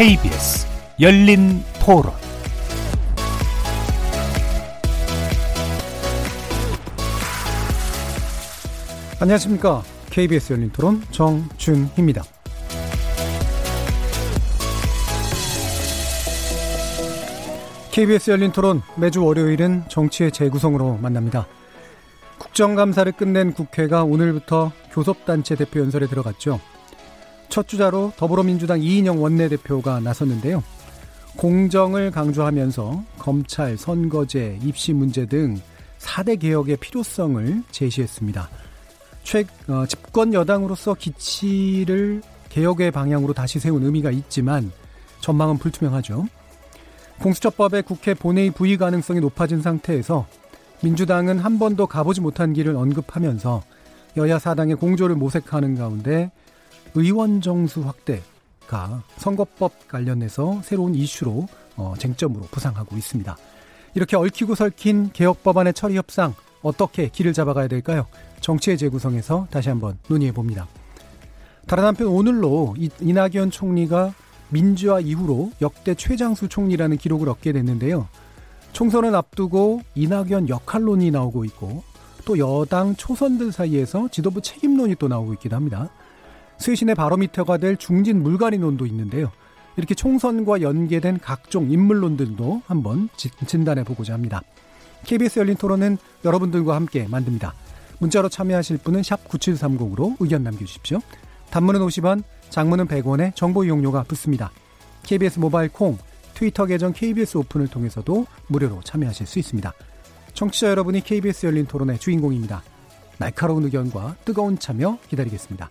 KBS 열린 토론 안녕하십니까. KBS 열린 토론 정준희입니다. KBS 열린 토론 매주 월요일은 정치의 재구성으로 만납니다. 국정감사를 끝낸 국회가 오늘부터 교섭단체 대표 연설에 들어갔죠. 첫 주자로 더불어민주당 이인영 원내대표가 나섰는데요. 공정을 강조하면서 검찰, 선거제, 입시 문제 등 4대 개혁의 필요성을 제시했습니다. 최, 어, 집권 여당으로서 기치를 개혁의 방향으로 다시 세운 의미가 있지만 전망은 불투명하죠. 공수처법의 국회 본회의 부의 가능성이 높아진 상태에서 민주당은 한 번도 가보지 못한 길을 언급하면서 여야 사당의 공조를 모색하는 가운데 의원 정수 확대가 선거법 관련해서 새로운 이슈로 어, 쟁점으로 부상하고 있습니다. 이렇게 얽히고 설킨 개혁 법안의 처리 협상 어떻게 길을 잡아가야 될까요? 정치의 재구성에서 다시 한번 논의해 봅니다. 다른 한편 오늘로 이낙연 총리가 민주화 이후로 역대 최장수 총리라는 기록을 얻게 됐는데요. 총선을 앞두고 이낙연 역할론이 나오고 있고 또 여당 초선들 사이에서 지도부 책임론이 또 나오고 있기도 합니다. 쇄신의 바로미터가 될 중진 물갈이론도 있는데요. 이렇게 총선과 연계된 각종 인물론들도 한번 진단해 보고자 합니다. KBS 열린 토론은 여러분들과 함께 만듭니다. 문자로 참여하실 분은 9730으로 의견 남겨주십시오. 단문은 50원, 장문은 100원에 정보 이용료가 붙습니다. KBS 모바일 콩, 트위터 계정 KBS 오픈을 통해서도 무료로 참여하실 수 있습니다. 청취자 여러분이 KBS 열린 토론의 주인공입니다. 날카로운 의견과 뜨거운 참여 기다리겠습니다.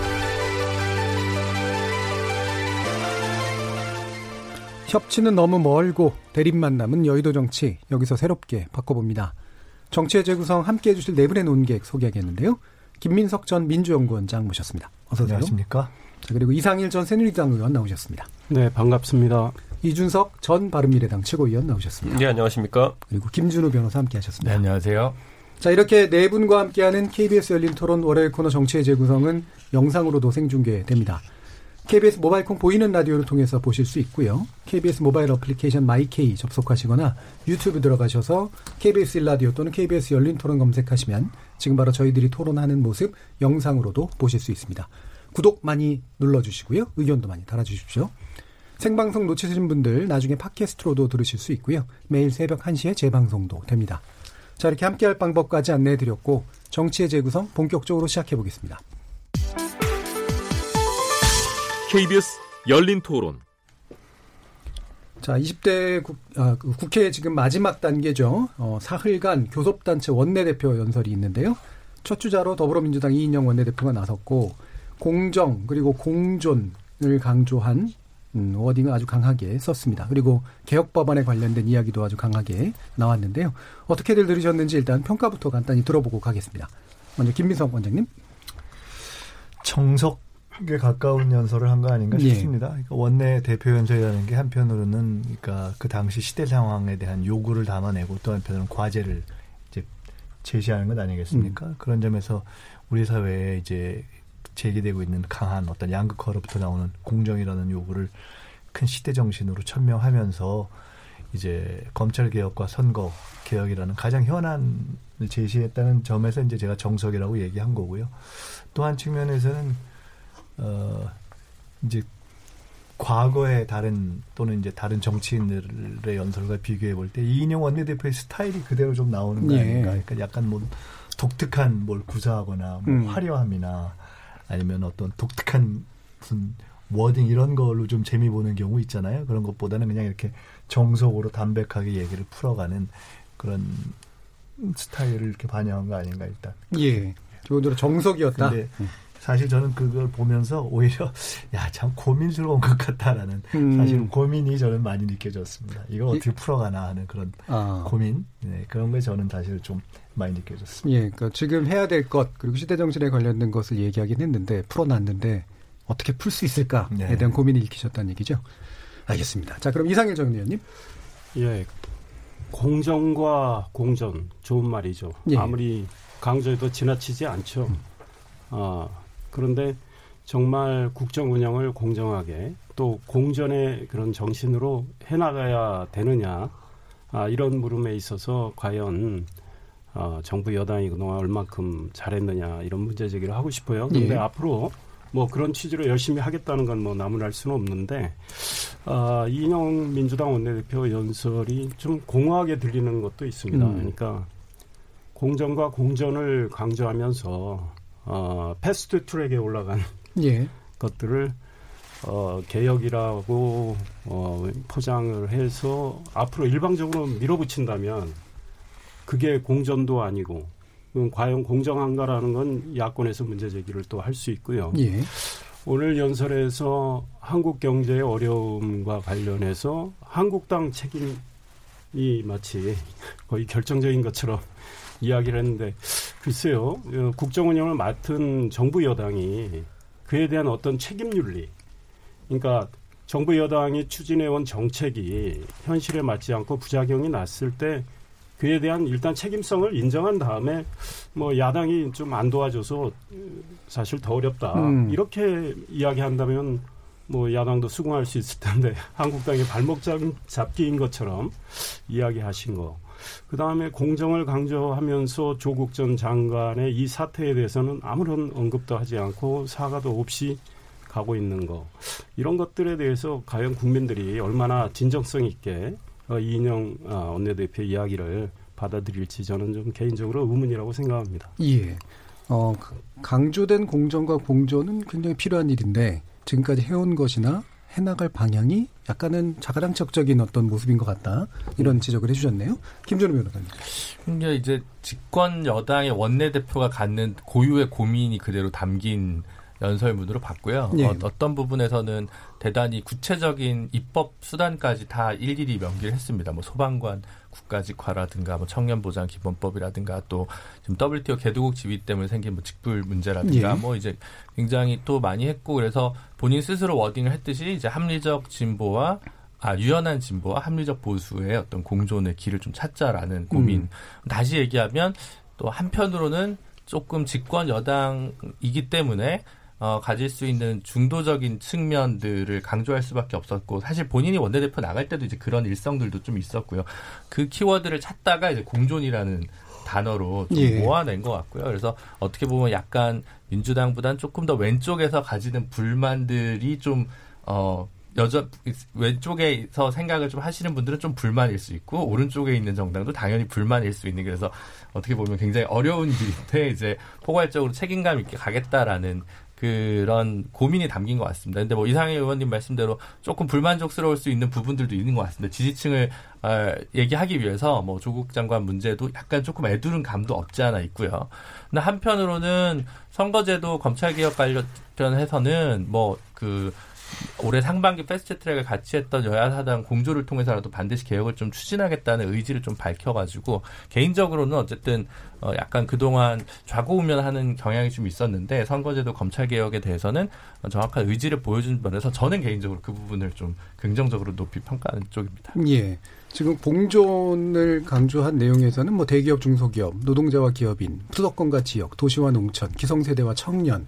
협치는 너무 멀고 대립 만 남은 여의도 정치 여기서 새롭게 바꿔봅니다. 정치의 재구성 함께 해 주실 네 분의 논객 소개하겠는데요. 김민석 전 민주연구원장 모셨습니다. 어서 오세요. 안녕하십니까. 자, 그리고 이상일 전 새누리당 의원 나오셨습니다. 네, 반갑습니다. 이준석 전 바른미래당 최고위원 나오셨습니다. 네, 안녕하십니까. 그리고 김준우 변호사 함께 하셨습니다. 네, 안녕하세요. 자, 이렇게 네 분과 함께하는 KBS 열린 토론 월요일 코너 정치의 재구성은 영상으로도 생중계됩니다. KBS 모바일 콩 보이는 라디오를 통해서 보실 수 있고요. KBS 모바일 어플리케이션 my K 접속하시거나 유튜브 들어가셔서 KBS 일라디오 또는 KBS 열린 토론 검색하시면 지금 바로 저희들이 토론하는 모습 영상으로도 보실 수 있습니다. 구독 많이 눌러주시고요. 의견도 많이 달아주십시오. 생방송 놓치신 분들 나중에 팟캐스트로도 들으실 수 있고요. 매일 새벽 1시에 재방송도 됩니다. 자, 이렇게 함께할 방법까지 안내해 드렸고 정치의 재구성 본격적으로 시작해 보겠습니다. KBS 열린 토론. 자, 20대 국, 아, 그 국회 지금 마지막 단계죠. 어, 사흘간 교섭단체 원내대표 연설이 있는데요. 첫 주자로 더불어민주당 이인영 원내대표가 나섰고 공정 그리고 공존을 강조한 음, 워딩을 아주 강하게 썼습니다. 그리고 개혁 법안에 관련된 이야기도 아주 강하게 나왔는데요. 어떻게들 들으셨는지 일단 평가부터 간단히 들어보고 가겠습니다. 먼저 김민성 원장님. 정석 에 가까운 연설을 한 거 아닌가 예. 싶습니다. 그러니까 원내 대표 연설이라는 게 한편으로는 그러니까 그 당시 시대 상황에 대한 요구를 담아내고 또 한편으로는 과제를 이제 제시하는 것 아니겠습니까? 음. 그런 점에서 우리 사회에 이제 제기되고 있는 강한 어떤 양극화로부터 나오는 공정이라는 요구를 큰 시대 정신으로 천명하면서 이제 검찰 개혁과 선거 개혁이라는 가장 현안을 제시했다는 점에서 이제 제가 정석이라고 얘기한 거고요. 또 한 측면에서는 어 이제 과거의 다른 또는 이제 다른 정치인들의 연설과 비교해 볼 때 이인영 원내대표의 스타일이 그대로 좀 나오는 거 예. 아닌가. 그러니까 약간 뭐 독특한 뭘 구사하거나 뭐 음. 화려함이나 아니면 어떤 독특한 무슨 워딩 이런 걸로 좀 재미 보는 경우 있잖아요. 그런 것보다는 그냥 이렇게 정석으로 담백하게 얘기를 풀어가는 그런 스타일을 이렇게 반영한 거 아닌가 일단. 예. 기본적으로 정석이었다. 근데 사실 저는 그걸 보면서 오히려 야 참 고민스러운 것 같다라는 음. 사실 고민이 저는 많이 느껴졌습니다. 이걸 어떻게 풀어가나 하는 그런 아. 고민 네, 그런 게 저는 사실 좀 많이 느껴졌습니다. 예, 그러니까 지금 해야 될 것 그리고 시대 정신에 관련된 것을 얘기하긴 했는데 풀어놨는데 어떻게 풀 수 있을까에 네. 대한 고민을 일으키셨다는 얘기죠. 알겠습니다. 자, 그럼 이상일 정 의원님. 예, 공정과 공전 좋은 말이죠. 예. 아무리 강조해도 지나치지 않죠. 음. 아, 그런데 정말 국정 운영을 공정하게 또 공전의 그런 정신으로 해나가야 되느냐 아, 이런 물음에 있어서 과연 어, 정부 여당이 그동안 얼만큼 잘했느냐 이런 문제 제기를 하고 싶어요. 그런데 예. 앞으로 뭐 그런 취지로 열심히 하겠다는 건 뭐 나무랄 수는 없는데 어, 이인영 민주당 원내대표 연설이 좀 공허하게 들리는 것도 있습니다. 음. 그러니까 공정과 공전을 강조하면서 어, 패스트 트랙에 올라간 예. 것들을 어, 개혁이라고 어, 포장을 해서 앞으로 일방적으로 밀어붙인다면 그게 공전도 아니고 과연 공정한가라는 건 야권에서 문제 제기를 또 할 수 있고요. 예. 오늘 연설에서 한국 경제의 어려움과 관련해서 한국당 책임이 마치 거의 결정적인 것처럼 이야기를 했는데 글쎄요 어, 국정 운영을 맡은 정부 여당이 그에 대한 어떤 책임 윤리 그러니까 정부 여당이 추진해온 정책이 현실에 맞지 않고 부작용이 났을 때 그에 대한 일단 책임성을 인정한 다음에 뭐 야당이 좀 안 도와줘서 사실 더 어렵다 음. 이렇게 이야기한다면 뭐 야당도 수긍할 수 있을 텐데 한국당의 발목 잡기인 것처럼 이야기하신 거. 그 다음에 공정을 강조하면서 조국 전 장관의 이 사태에 대해서는 아무런 언급도 하지 않고 사과도 없이 가고 있는 거. 이런 것들에 대해서 과연 국민들이 얼마나 진정성 있게 어, 이인영 어, 원내대표 이야기를 받아들일지 저는 좀 개인적으로 의문이라고 생각합니다. 예. 어, 강조된 공정과 공조는 굉장히 필요한 일인데 지금까지 해온 것이나 해나갈 방향이 약간은 자가당착적인 어떤 모습인 것 같다 이런 지적을 해주셨네요. 김준호 변호사님. 이제 집권 여당의 원내 대표가 갖는 고유의 고민이 그대로 담긴 연설문으로 봤고요. 예. 어, 떤 부분에서는 대단히 구체적인 입법 수단까지 다 일일이 명기를 했습니다. 뭐 소방관 국가직화라든가 뭐 청년보장 기본법이라든가 또 지금 WTO 개도국 지위 때문에 생긴 뭐 직불 문제라든가 예. 뭐 이제 굉장히 또 많이 했고 그래서 본인 스스로 워딩을 했듯이 이제 합리적 진보와 아, 유연한 진보와 합리적 보수의 어떤 공존의 길을 좀 찾자라는 고민. 음. 다시 얘기하면 또 한편으로는 조금 집권 여당이기 때문에 어, 가질 수 있는 중도적인 측면들을 강조할 수밖에 없었고 사실 본인이 원내대표 나갈 때도 이제 그런 일성들도 좀 있었고요. 그 키워드를 찾다가 이제 공존이라는 단어로 좀 예. 모아낸 것 같고요. 그래서 어떻게 보면 약간 민주당보다는 조금 더 왼쪽에서 가지는 불만들이 좀 어, 여전 왼쪽에서 생각을 좀 하시는 분들은 좀 불만일 수 있고 오른쪽에 있는 정당도 당연히 불만일 수 있는 그래서 어떻게 보면 굉장히 어려운 일인데 이제 포괄적으로 책임감 있게 가겠다라는 그런 고민이 담긴 것 같습니다. 근데 뭐 이상희 의원님 말씀대로 조금 불만족스러울 수 있는 부분들도 있는 것 같습니다. 지지층을 어, 얘기하기 위해서 뭐 조국 장관 문제도 약간 조금 애두른 감도 없지 않아 있고요. 근데 한편으로는 선거제도 검찰개혁 관련해서는 뭐그 올해 상반기 패스트트랙을 같이 했던 여야 사당 공조를 통해서라도 반드시 개혁을 좀 추진하겠다는 의지를 좀 밝혀가지고 개인적으로는 어쨌든 어 약간 그동안 좌고우면하는 경향이 좀 있었는데 선거제도 검찰 개혁에 대해서는 정확한 의지를 보여준 면에서 저는 개인적으로 그 부분을 좀 긍정적으로 높이 평가하는 쪽입니다. 예. 지금 공존을 강조한 내용에서는 뭐 대기업, 중소기업, 노동자와 기업인, 수도권과 지역, 도시와 농촌, 기성세대와 청년,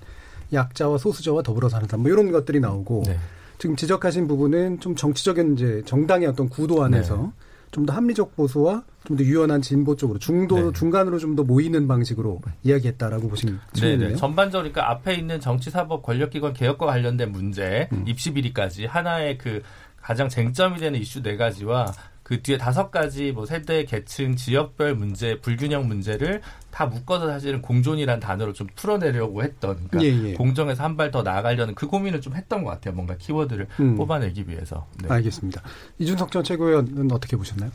약자와 소수자와 더불어 사는 사람 뭐 이런 것들이 나오고 네. 지금 지적하신 부분은 좀 정치적인 이제 정당의 어떤 구도 안에서 네. 좀더 합리적 보수와 좀 더 유연한 진보 쪽으로 중도 네. 중간으로 좀 더 모이는 방식으로 이야기했다라고 보시면 되네요. 네, 전반적으로 그러니까 앞에 있는 정치사법 권력기관 개혁과 관련된 문제 음. 입시 비리까지 하나의 그 가장 쟁점이 되는 이슈 네 가지와 그 뒤에 다섯 가지 뭐 세대, 계층, 지역별 문제, 불균형 문제를 다 묶어서 사실은 공존이란 단어로 좀 풀어내려고 했던 그러니까 예, 예. 공정에서 한 발 더 나아가려는 그 고민을 좀 했던 것 같아요. 뭔가 키워드를 음. 뽑아내기 위해서. 네. 알겠습니다. 이준석 전 최고위원은 어떻게 보셨나요?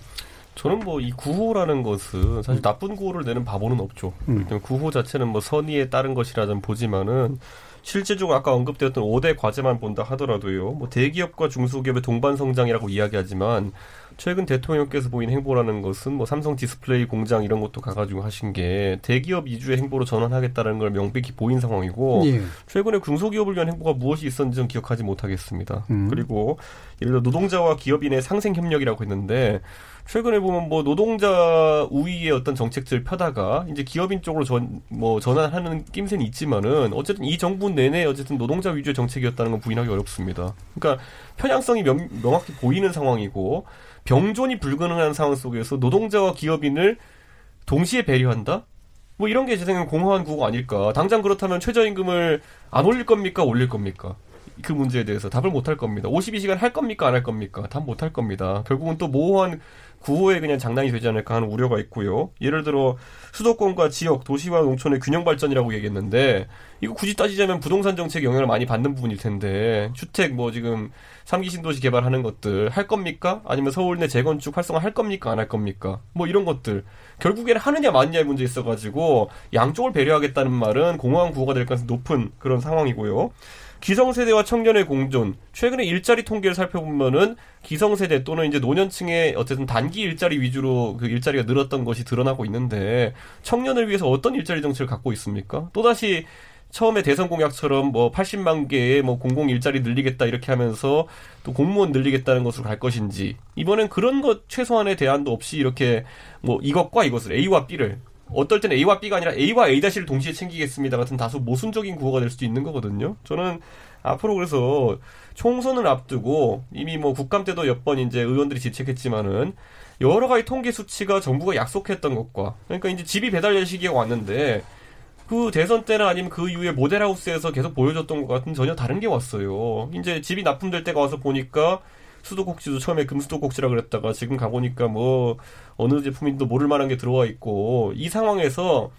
저는 뭐 이 구호라는 것은 사실 음. 나쁜 구호를 내는 바보는 없죠. 음. 구호 자체는 뭐 선의에 따른 것이라 좀 보지만은 실제적으로 아까 언급되었던 5대 과제만 본다 하더라도요. 뭐 대기업과 중소기업의 동반 성장이라고 이야기하지만 최근 대통령께서 보인 행보라는 것은 뭐 삼성 디스플레이 공장 이런 것도 가가지고 하신 게 대기업 위주의 행보로 전환하겠다는 걸 명백히 보인 상황이고 예. 최근에 중소기업을 위한 행보가 무엇이 있었는지 좀 기억하지 못하겠습니다. 음. 그리고 예를 들어 노동자와 기업인의 상생 협력이라고 했는데 최근에 보면 뭐 노동자 우위의 어떤 정책들을 펴다가 이제 기업인 쪽으로 전 뭐 전환하는 낌새는 있지만은 어쨌든 이 정부 내내 어쨌든 노동자 위주의 정책이었다는 건 부인하기 어렵습니다. 그러니까 편향성이 명, 명확히 보이는 상황이고 병존이 불가능한 상황 속에서 노동자와 기업인을 동시에 배려한다? 뭐 이런 게 제 생각엔 공허한 구호 아닐까. 당장 그렇다면 최저임금을 안 올릴 겁니까? 올릴 겁니까? 그 문제에 대해서 답을 못 할 겁니다. 52시간 할 겁니까? 안 할 겁니까? 답 못 할 겁니다. 결국은 또 모호한 구호에 그냥 장난이 되지 않을까 하는 우려가 있고요. 예를 들어 수도권과 지역, 도시와 농촌의 균형 발전이라고 얘기했는데 이거 굳이 따지자면 부동산 정책에 영향을 많이 받는 부분일 텐데 주택 뭐 지금 3기 신도시 개발하는 것들 할 겁니까? 아니면 서울 내 재건축 활성화 할 겁니까? 안 할 겁니까? 뭐 이런 것들 결국에는 하느냐 마느냐의 문제 있어가지고 양쪽을 배려하겠다는 말은 공허한 구호가 될 가능성이 높은 그런 상황이고요. 기성세대와 청년의 공존. 최근에 일자리 통계를 살펴보면은 기성세대 또는 이제 노년층의 어쨌든 단기 일자리 위주로 그 일자리가 늘었던 것이 드러나고 있는데 청년을 위해서 어떤 일자리 정책을 갖고 있습니까? 또다시 처음에 대선 공약처럼 뭐 80만 개의 뭐 공공 일자리 늘리겠다 이렇게 하면서 또 공무원 늘리겠다는 것으로 갈 것인지 이번엔 그런 것 최소한의 대안도 없이 이렇게 뭐 이것과 이것을 A와 B를 어떨 때는 A와 B가 아니라 A와 A-를 동시에 챙기겠습니다 같은 다소 모순적인 구호가 될 수도 있는 거거든요. 저는 앞으로 그래서 총선을 앞두고 이미 뭐 국감 때도 몇 번 이제 의원들이 지책했지만은 여러 가지 통계 수치가 정부가 약속했던 것과 그러니까 이제 집이 배달될 시기가 왔는데 그 대선 때나 아니면 그 이후에 모델하우스에서 계속 보여줬던 것 같은 전혀 다른 게 왔어요. 이제 집이 납품될 때가 와서 보니까 수도꼭지도 처음에 금수도꼭지라 그랬다가 지금 가보니까 뭐 어느 제품인도 모를 만한 게 들어와 있고 이 상황에서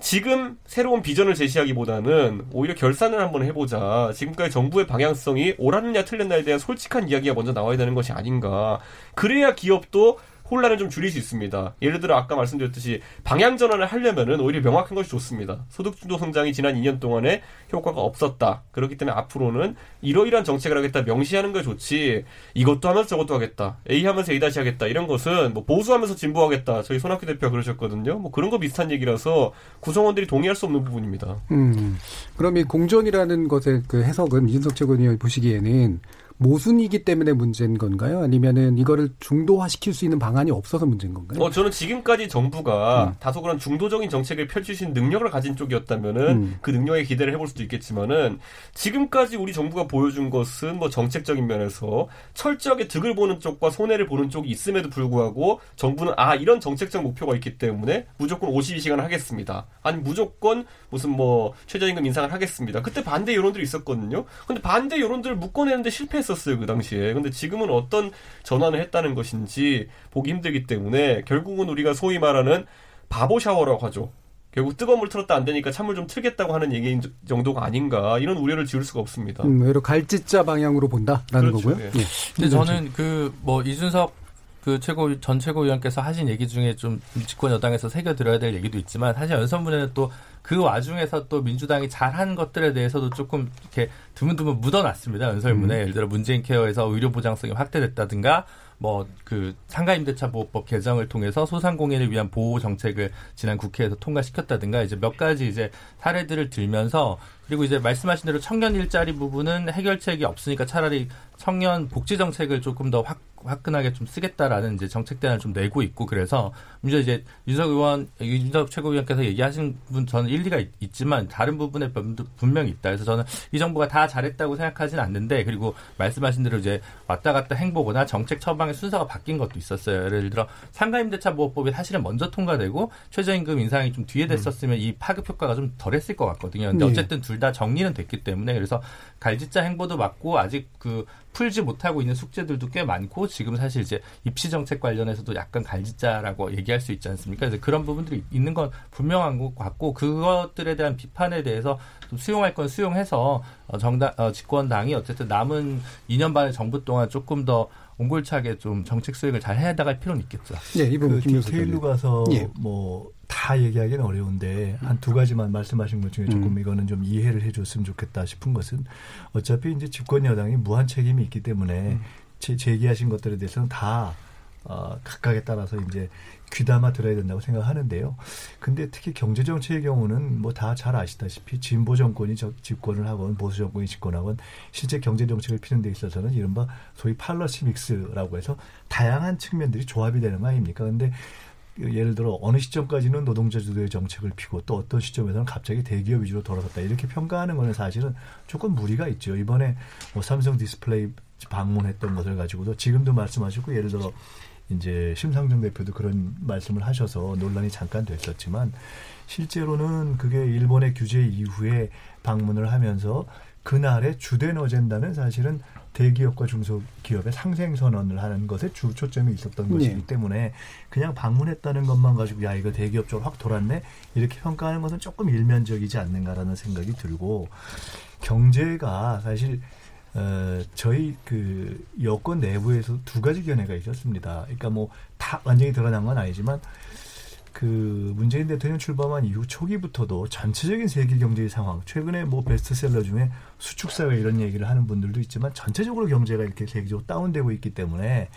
지금 새로운 비전을 제시하기보다는 오히려 결산을 한번 해보자. 지금까지 정부의 방향성이 옳았느냐 틀렸냐에 대한 솔직한 이야기가 먼저 나와야 되는 것이 아닌가. 그래야 기업도 혼란을 좀 줄일 수 있습니다. 예를 들어 아까 말씀드렸듯이 방향 전환을 하려면은 오히려 명확한 것이 좋습니다. 소득 주도 성장이 지난 2년 동안에 효과가 없었다. 그렇기 때문에 앞으로는 이러이러한 정책을 하겠다 명시하는 게 좋지. 이것도 하면서 저것도 하겠다. A 하면서 A 다시 하겠다. 이런 것은 뭐 보수하면서 진보하겠다. 저희 손학규 대표가 그러셨거든요. 뭐 그런 거 비슷한 얘기라서 구성원들이 동의할 수 없는 부분입니다. 음. 그럼 이 공존이라는 것의 그 해석은 이준석 최고위원이 보시기에는 모순이기 때문에 문제인 건가요? 아니면은 이거를 중도화시킬 수 있는 방안이 없어서 문제인 건가요? 어, 저는 지금까지 정부가 음. 다소 그런 중도적인 정책을 펼치신 능력을 가진 쪽이었다면은 음. 그 능력에 기대를 해볼 수도 있겠지만은 지금까지 우리 정부가 보여준 것은 뭐 정책적인 면에서 철저하게 득을 보는 쪽과 손해를 보는 쪽이 있음에도 불구하고 정부는 아 이런 정책적 목표가 있기 때문에 무조건 52시간 하겠습니다. 아니 무조건 무슨 뭐 최저임금 인상을 하겠습니다. 그때 반대 여론들이 있었거든요. 근데 반대 여론들을 묶어내는데 실패했 했었어요 그 당시에. 근데 지금은 어떤 전환을 했다는 것인지 보기 힘들기 때문에 결국은 우리가 소위 말하는 바보 샤워라고 하죠. 결국 뜨거운 물 틀었다 안 되니까 찬물 좀 틀겠다고 하는 얘기 정도가 아닌가 이런 우려를 지울 수가 없습니다. 음, 외로 갈짓자 방향으로 본다라는 그렇죠, 거고요. 예. 네. 근데 저는 그 뭐 이준석 그 최고 전 최고위원께서 하신 얘기 중에 좀 집권 여당에서 새겨 들어야 될 얘기도 있지만 사실 연설문에는 또 그 와중에서 또 민주당이 잘한 것들에 대해서도 조금 이렇게 드문드문 묻어놨습니다 연설문에 음. 예를 들어 문재인 케어에서 의료 보장성이 확대됐다든가 뭐 그 상가임대차 보호법 개정을 통해서 소상공인을 위한 보호 정책을 지난 국회에서 통과시켰다든가 이제 몇 가지 이제 사례들을 들면서 그리고 이제 말씀하신 대로 청년 일자리 부분은 해결책이 없으니까 차라리 청년 복지 정책을 조금 더 확, 화끈하게 좀 쓰겠다라는 이제 정책 대안을 좀 내고 있고 그래서 문제 이제 윤석 의원, 윤석 최고위원께서 얘기하신 분 저는 일리가 있, 지만 다른 부분에 분명히 있다. 그래서 저는 이 정부가 다 잘했다고 생각하지는 않는데 그리고 말씀하신 대로 이제 왔다 갔다 행보거나 정책 처방의 순서가 바뀐 것도 있었어요. 예를 들어 상가임대차 보호법이 사실은 먼저 통과되고 최저임금 인상이 좀 뒤에 됐었으면 음. 이 파급 효과가 좀 덜했을 것 같거든요. 근데 네. 어쨌든 둘 다 정리는 됐기 때문에 그래서 갈짓자 행보도 맞고 아직 그 풀지 못하고 있는 숙제들도 꽤 많고 지금 사실 이제 입시 정책 관련해서도 약간 갈짓자라고 얘기할 수 있지 않습니까? 그래서 그런 부분들이 있는 건 분명한 것 같고 그것들에 대한 비판에 대해서 좀 수용할 건 수용해서 어, 정당 어, 집권당이 어쨌든 남은 2년 반의 정부 동안 조금 더 옹골차게 좀 정책 수행을 잘 해야 나갈 필요는 있겠죠. 네, 이번 그 디테일로 가서 예. 뭐 다 얘기하기는 어려운데 한 두 가지만 말씀하신 것 중에 조금 음. 이거는 좀 이해를 해줬으면 좋겠다 싶은 것은 어차피 이제 집권 여당이 무한 책임이 있기 때문에 음. 제, 제기하신 것들에 대해서는 다 어, 각각에 따라서 이제 귀담아 들어야 된다고 생각하는데요. 근데 특히 경제 정책의 경우는 뭐 다 잘 아시다시피 진보 정권이 집권을 하건 보수 정권이 집권하건 실제 경제 정책을 피는 데 있어서는 이른바 소위 policy mix라고 해서 다양한 측면들이 조합이 되는 거 아닙니까? 근데 예를 들어 어느 시점까지는 노동자 주도의 정책을 피고 또 어떤 시점에서는 갑자기 대기업 위주로 돌아갔다 이렇게 평가하는 거는 사실은 조금 무리가 있죠. 이번에 뭐 삼성 디스플레이 방문했던 것을 가지고도 지금도 말씀하시고 예를 들어 이제 심상정 대표도 그런 말씀을 하셔서 논란이 잠깐 됐었지만 실제로는 그게 일본의 규제 이후에 방문을 하면서 그날의 주된 어젠다는 사실은 대기업과 중소기업의 상생 선언을 하는 것에 주 초점이 있었던 네. 것이기 때문에 그냥 방문했다는 것만 가지고 야 이거 대기업 쪽으로 확 돌았네 이렇게 평가하는 것은 조금 일면적이지 않는가라는 생각이 들고 경제가 사실 어, 저희 그 여권 내부에서 두 가지 견해가 있었습니다. 그러니까 뭐 다 완전히 드러난 건 아니지만 그 문재인 대통령 출범한 이후 초기부터도 전체적인 세계 경제의 상황, 최근에 뭐 베스트셀러 중에 수축 사회 이런 얘기를 하는 분들도 있지만 전체적으로 경제가 이렇게 세계적으로 다운되고 있기 때문에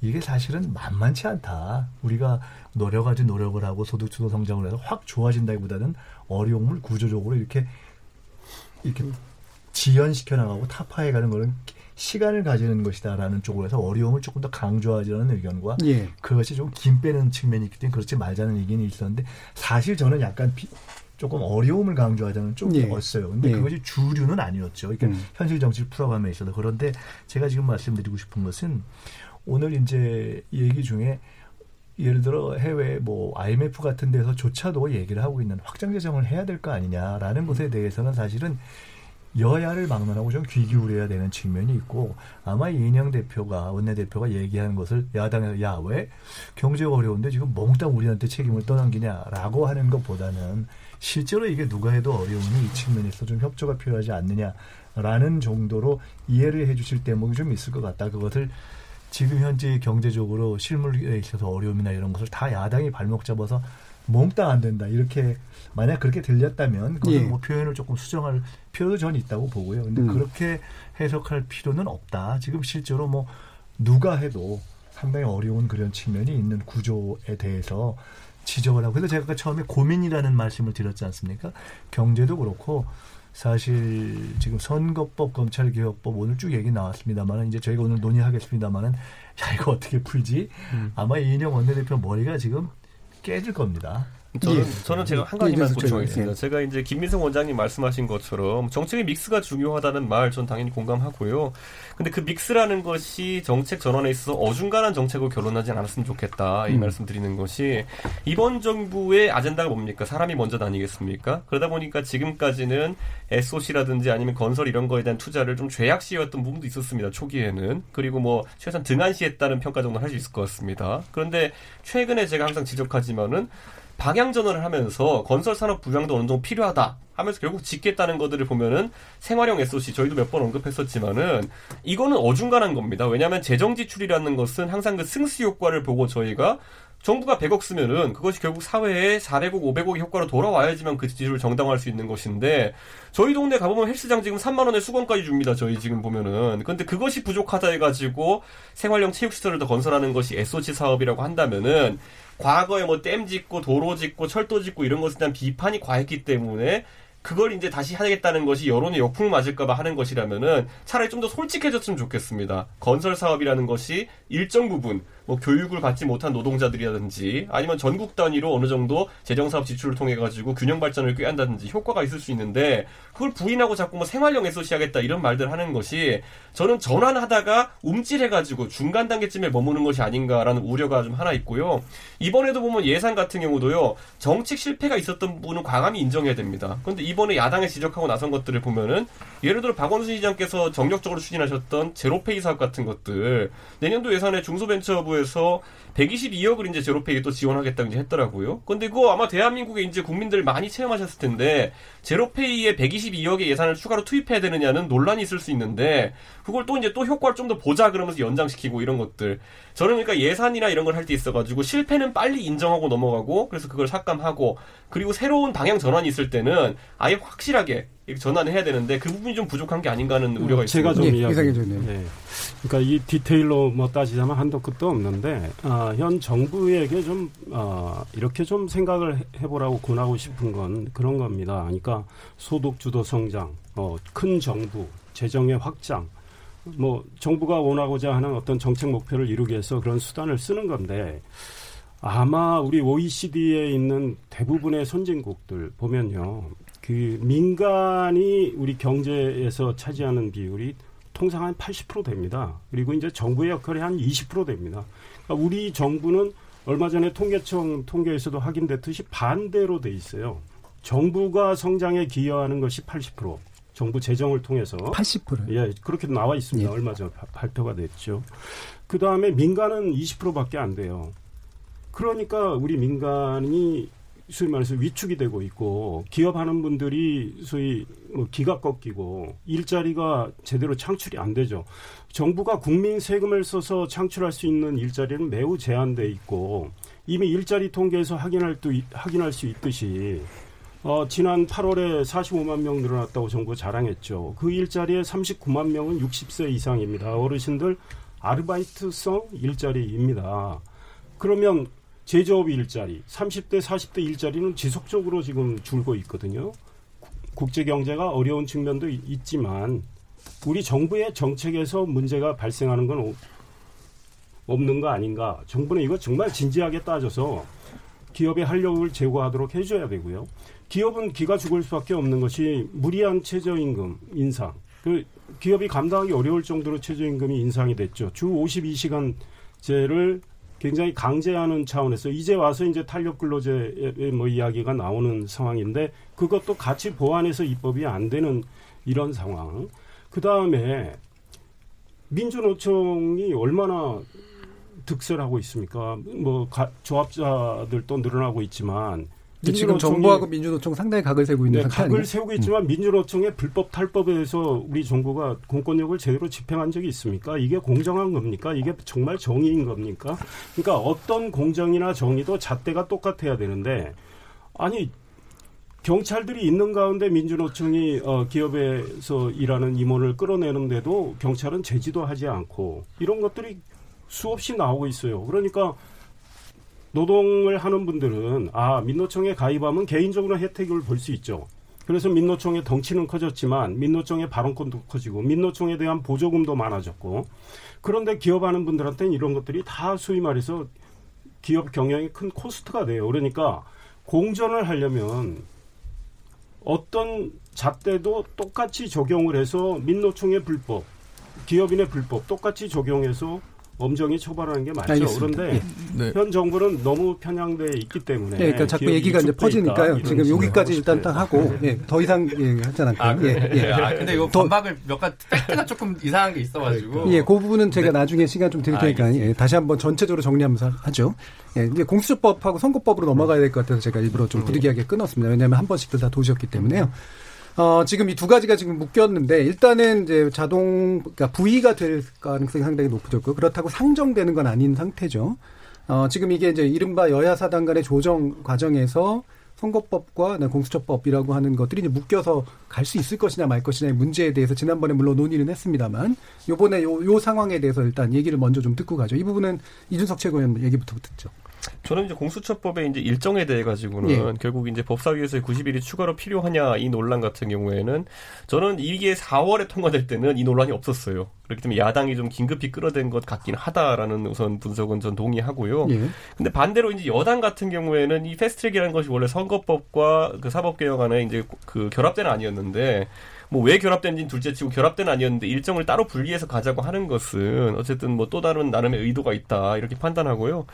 이게 사실은 만만치 않다. 우리가 노력하지 노력을 하고 소득 주도 성장을 해서 확 좋아진다기보다는 어려움을 구조적으로 이렇게 이렇게 지연시켜 나가고 타파해 가는 거는 시간을 가지는 것이다라는 쪽으로 해서 어려움을 조금 더 강조하자는 의견과 예. 그것이 좀 긴 빼는 측면이 있기 때문에 그렇지 말자는 의견이 있었는데 사실 저는 약간 비, 조금 어려움을 강조하자는 쪽이었어요. 예. 근데 예. 그것이 주류는 아니었죠. 그러니까 음. 현실 정치를 풀어감에 있어서 그런데 제가 지금 말씀드리고 싶은 것은 오늘 이제 얘기 중에 예를 들어 해외 뭐 IMF 같은 데서조차도 얘기를 하고 있는 확장 재정을 해야 될 거 아니냐라는 음. 것에 대해서는 사실은 여야를 막론하고 좀 귀 기울여야 되는 측면이 있고 아마 이인영 대표가 원내대표가 얘기하는 것을 야당에서 야 왜 경제가 어려운데 지금 몽땅 우리한테 책임을 떠넘기냐라고 하는 것보다는 실제로 이게 누가 해도 어려우니 이 측면에서 좀 협조가 필요하지 않느냐라는 정도로 이해를 해주실 대목이 좀 있을 것 같다. 그것을 지금 현재 경제적으로 실물에 있어서 어려움이나 이런 것을 다 야당이 발목 잡아서 몽땅 안 된다. 이렇게 만약 그렇게 들렸다면 그건 예. 뭐 표현을 조금 수정할 필요도 저는 있다고 보고요. 근데 음. 그렇게 해석할 필요는 없다. 지금 실제로 뭐 누가 해도 상당히 어려운 그런 측면이 있는 구조에 대해서 지적을 하고 그래서 제가 처음에 고민이라는 말씀을 드렸지 않습니까? 경제도 그렇고 사실 지금 선거법, 검찰개혁법 오늘 쭉 얘기 나왔습니다만은 이제 저희가 오늘 논의하겠습니다만은 야 이거 어떻게 풀지? 음. 아마 이인영 원내대표 머리가 지금 깨질 겁니다. 저는, 예. 저는 제가 한 가지만 보충하겠습니다. 예. 제가 이제 김민성 원장님 말씀하신 것처럼 정책의 믹스가 중요하다는 말 전 당연히 공감하고요. 근데 그 믹스라는 것이 정책 전환에 있어서 어중간한 정책으로 결론하지 않았으면 좋겠다. 이 음. 말씀 드리는 것이 이번 정부의 아젠다가 뭡니까? 사람이 먼저 다니겠습니까? 그러다 보니까 지금까지는 SOC라든지 아니면 건설 이런 거에 대한 투자를 좀 죄악시였던 부분도 있었습니다. 초기에는. 그리고 뭐 최소한 등한시했다는 평가 정도 할 수 있을 것 같습니다. 그런데 최근에 제가 항상 지적하지만은 방향 전환을 하면서 건설 산업 부양도 어느 정도 필요하다 하면서 결국 짓겠다는 것들을 보면은 생활형 SOC 저희도 몇 번 언급했었지만은 이거는 어중간한 겁니다. 왜냐하면 재정 지출이라는 것은 항상 그 승수 효과를 보고 저희가 정부가 100억 쓰면은 그것이 결국 사회에 400억, 500억의 효과로 돌아와야지만 그 지출을 정당화할 수 있는 것인데 저희 동네 가보면 헬스장 지금 3만 원에 수건까지 줍니다. 저희 지금 보면은 근데 그것이 부족하다 해가지고 생활형 체육시설을 더 건설하는 것이 SOC 사업이라고 한다면은 과거에 뭐 댐 짓고 도로 짓고 철도 짓고 이런 것에 대한 비판이 과했기 때문에 그걸 이제 다시 하겠다는 것이 여론의 역풍을 맞을까봐 하는 것이라면은 차라리 좀 더 솔직해졌으면 좋겠습니다. 건설 사업이라는 것이 일정 부분 뭐 교육을 받지 못한 노동자들이라든지 아니면 전국 단위로 어느 정도 재정 사업 지출을 통해 가지고 균형 발전을 꾀한다든지 효과가 있을 수 있는데 그걸 부인하고 자꾸 뭐 생활형 에소시 하겠다 이런 말들 하는 것이 저는 전환하다가 움찔해 가지고 중간 단계쯤에 머무는 것이 아닌가라는 우려가 좀 하나 있고요. 이번에도 보면 예산 같은 경우도요 정책 실패가 있었던 부분은 과감히 인정해야 됩니다. 그런데 이번에 야당에 지적하고 나선 것들을 보면은 예를 들어 박원순 시장께서 정력적으로 추진하셨던 제로페이 사업 같은 것들 내년도 예산에 중소벤처부 정부에서 122억을 이제 제로페이 또 지원하겠다고 이제 했더라고요. 근데 그거 아마 대한민국에 이제 국민들 많이 체험하셨을 텐데 제로페이에 122억의 예산을 추가로 투입해야 되느냐는 논란이 있을 수 있는데 그걸 또 이제 또 효과를 좀 더 보자 그러면서 연장시키고 이런 것들. 저는 그러니까 예산이나 이런 걸 할 때 있어가지고 실패는 빨리 인정하고 넘어가고 그래서 그걸 삭감하고 그리고 새로운 방향 전환이 있을 때는 아예 확실하게 전환을 해야 되는데 그 부분이 좀 부족한 게 아닌가 하는 우려가 있습니다. 제가 좀 예, 이야기. 네. 그러니까 이 디테일로 뭐 따지자면 한도 끝도 없는데 어, 현 정부에게 좀 어, 이렇게 좀 생각을 해보라고 권하고 싶은 건 그런 겁니다. 그러니까 소득 주도 성장, 어, 큰 정부, 재정의 확장, 뭐 정부가 원하고자 하는 어떤 정책 목표를 이루기 위해서 그런 수단을 쓰는 건데 아마 우리 OECD에 있는 대부분의 선진국들 보면요. 그 민간이 우리 경제에서 차지하는 비율이 통상 한 80% 됩니다. 그리고 이제 정부의 역할이 한 20% 됩니다. 그러니까 우리 정부는 얼마 전에 통계청 통계에서도 확인됐듯이 반대로 돼 있어요. 정부가 성장에 기여하는 것이 80%. 정부 재정을 통해서 80%. 예, 그렇게 나와 있습니다. 예. 얼마 전 발표가 됐죠. 그 다음에 민간은 20%밖에 안 돼요. 그러니까 우리 민간이 소위 말해서 위축이 되고 있고 기업하는 분들이 소위 뭐 기가 꺾이고 일자리가 제대로 창출이 안 되죠. 정부가 국민 세금을 써서 창출할 수 있는 일자리는 매우 제한돼 있고 이미 일자리 통계에서 확인할 또 확인할 수 있듯이 어, 지난 8월에 45만 명 늘어났다고 정부 자랑했죠. 그 일자리에 39만 명은 60세 이상입니다. 어르신들 아르바이트성 일자리입니다. 그러면 제조업 일자리, 30대, 40대 일자리는 지속적으로 지금 줄고 있거든요. 국제 경제가 어려운 측면도 있지만 우리 정부의 정책에서 문제가 발생하는 건 없는 거 아닌가. 정부는 이거 정말 진지하게 따져서 기업의 활력을 제고하도록 해줘야 되고요. 기업은 기가 죽을 수밖에 없는 것이 무리한 최저임금 인상. 그 기업이 감당하기 어려울 정도로 최저임금이 인상이 됐죠. 주 52시간제를 굉장히 강제하는 차원에서 이제 와서 이제 탄력 근로제의 뭐 이야기가 나오는 상황인데 그것도 같이 보완해서 입법이 안 되는 이런 상황. 그 다음에 민주노총이 얼마나 득세하고 있습니까? 뭐 가, 조합자들도 늘어나고 있지만 지금 정부하고 민주노총 상당히 각을 세우고 있는 네, 상태 각을 세우고 있지만 음. 민주노총의 불법 탈법에 대해서 우리 정부가 공권력을 제대로 집행한 적이 있습니까? 이게 공정한 겁니까? 이게 정말 정의인 겁니까? 그러니까 어떤 공정이나 정의도 잣대가 똑같아야 되는데 아니 경찰들이 있는 가운데 민주노총이 어, 기업에서 일하는 임원을 끌어내는데도 경찰은 제지도 하지 않고 이런 것들이 수없이 나오고 있어요. 그러니까 노동을 하는 분들은 아 민노총에 가입하면 개인적으로 혜택을 볼 수 있죠. 그래서 민노총의 덩치는 커졌지만 민노총의 발언권도 커지고 민노총에 대한 보조금도 많아졌고 그런데 기업하는 분들한테는 이런 것들이 다 소위 말해서 기업 경영에 큰 코스트가 돼요. 그러니까 공전을 하려면 어떤 잣대도 똑같이 적용을 해서 민노총의 불법, 기업인의 불법 똑같이 적용해서 엄정히 처벌하는 게 맞죠. 알겠습니다. 그런데 예. 네. 현 정부는 너무 편향돼 있기 때문에. 예, 그러니까 자꾸 얘기가 이제 퍼지니까요. 지금 여기까지 일단 딱 하고 예, 더 이상 예, 하지 않을까요? 아, 예, 예. 아, 근데 이거 반박을 몇 가지 팩트가 조금 이상한 게 있어가지고. 예, 그 부분은 제가 네. 나중에 시간 좀 드릴 테니까 예, 다시 한번 전체적으로 정리하면서 하죠. 예, 이제 공수처법하고 선거법으로 넘어가야 될 것 같아서 제가 일부러 좀 음. 부득이하게 끊었습니다. 왜냐하면 한 번씩들 다 도셨기 때문에요. 어, 지금 이 두 가지가 지금 묶였는데 일단은 이제 자동 그러니까 부위가 될 가능성이 상당히 높아졌고 그렇다고 상정되는 건 아닌 상태죠. 어, 지금 이게 이제 이른바 여야 사당 간의 조정 과정에서 선거법과 공수처법이라고 하는 것들이 이제 묶여서 갈 수 있을 것이냐 말 것이냐의 문제에 대해서 지난번에 물론 논의는 했습니다만 요번에 요, 요 상황에 대해서 일단 얘기를 먼저 좀 듣고 가죠. 이 부분은 이준석 최고위원 얘기부터 듣죠. 저는 이제 공수처법의 이제 일정에 대해 가지고는 예. 결국 이제 법사위에서 90일이 추가로 필요하냐 이 논란 같은 경우에는 저는 이게 4월에 통과될 때는 이 논란이 없었어요. 그렇기 때문에 야당이 좀 긴급히 끌어댄 것 같긴 하다라는 우선 분석은 전 동의하고요. 예. 근데 반대로 이제 여당 같은 경우에는 이 패스트트랙이라는 것이 원래 선거법과 그 사법개혁 안에 이제 그 결합된 아니었는데 뭐왜 결합된지는 둘째치고 결합된 아니었는데 일정을 따로 분리해서 가자고 하는 것은 어쨌든 뭐 또 다른 나름의 의도가 있다 이렇게 판단하고요.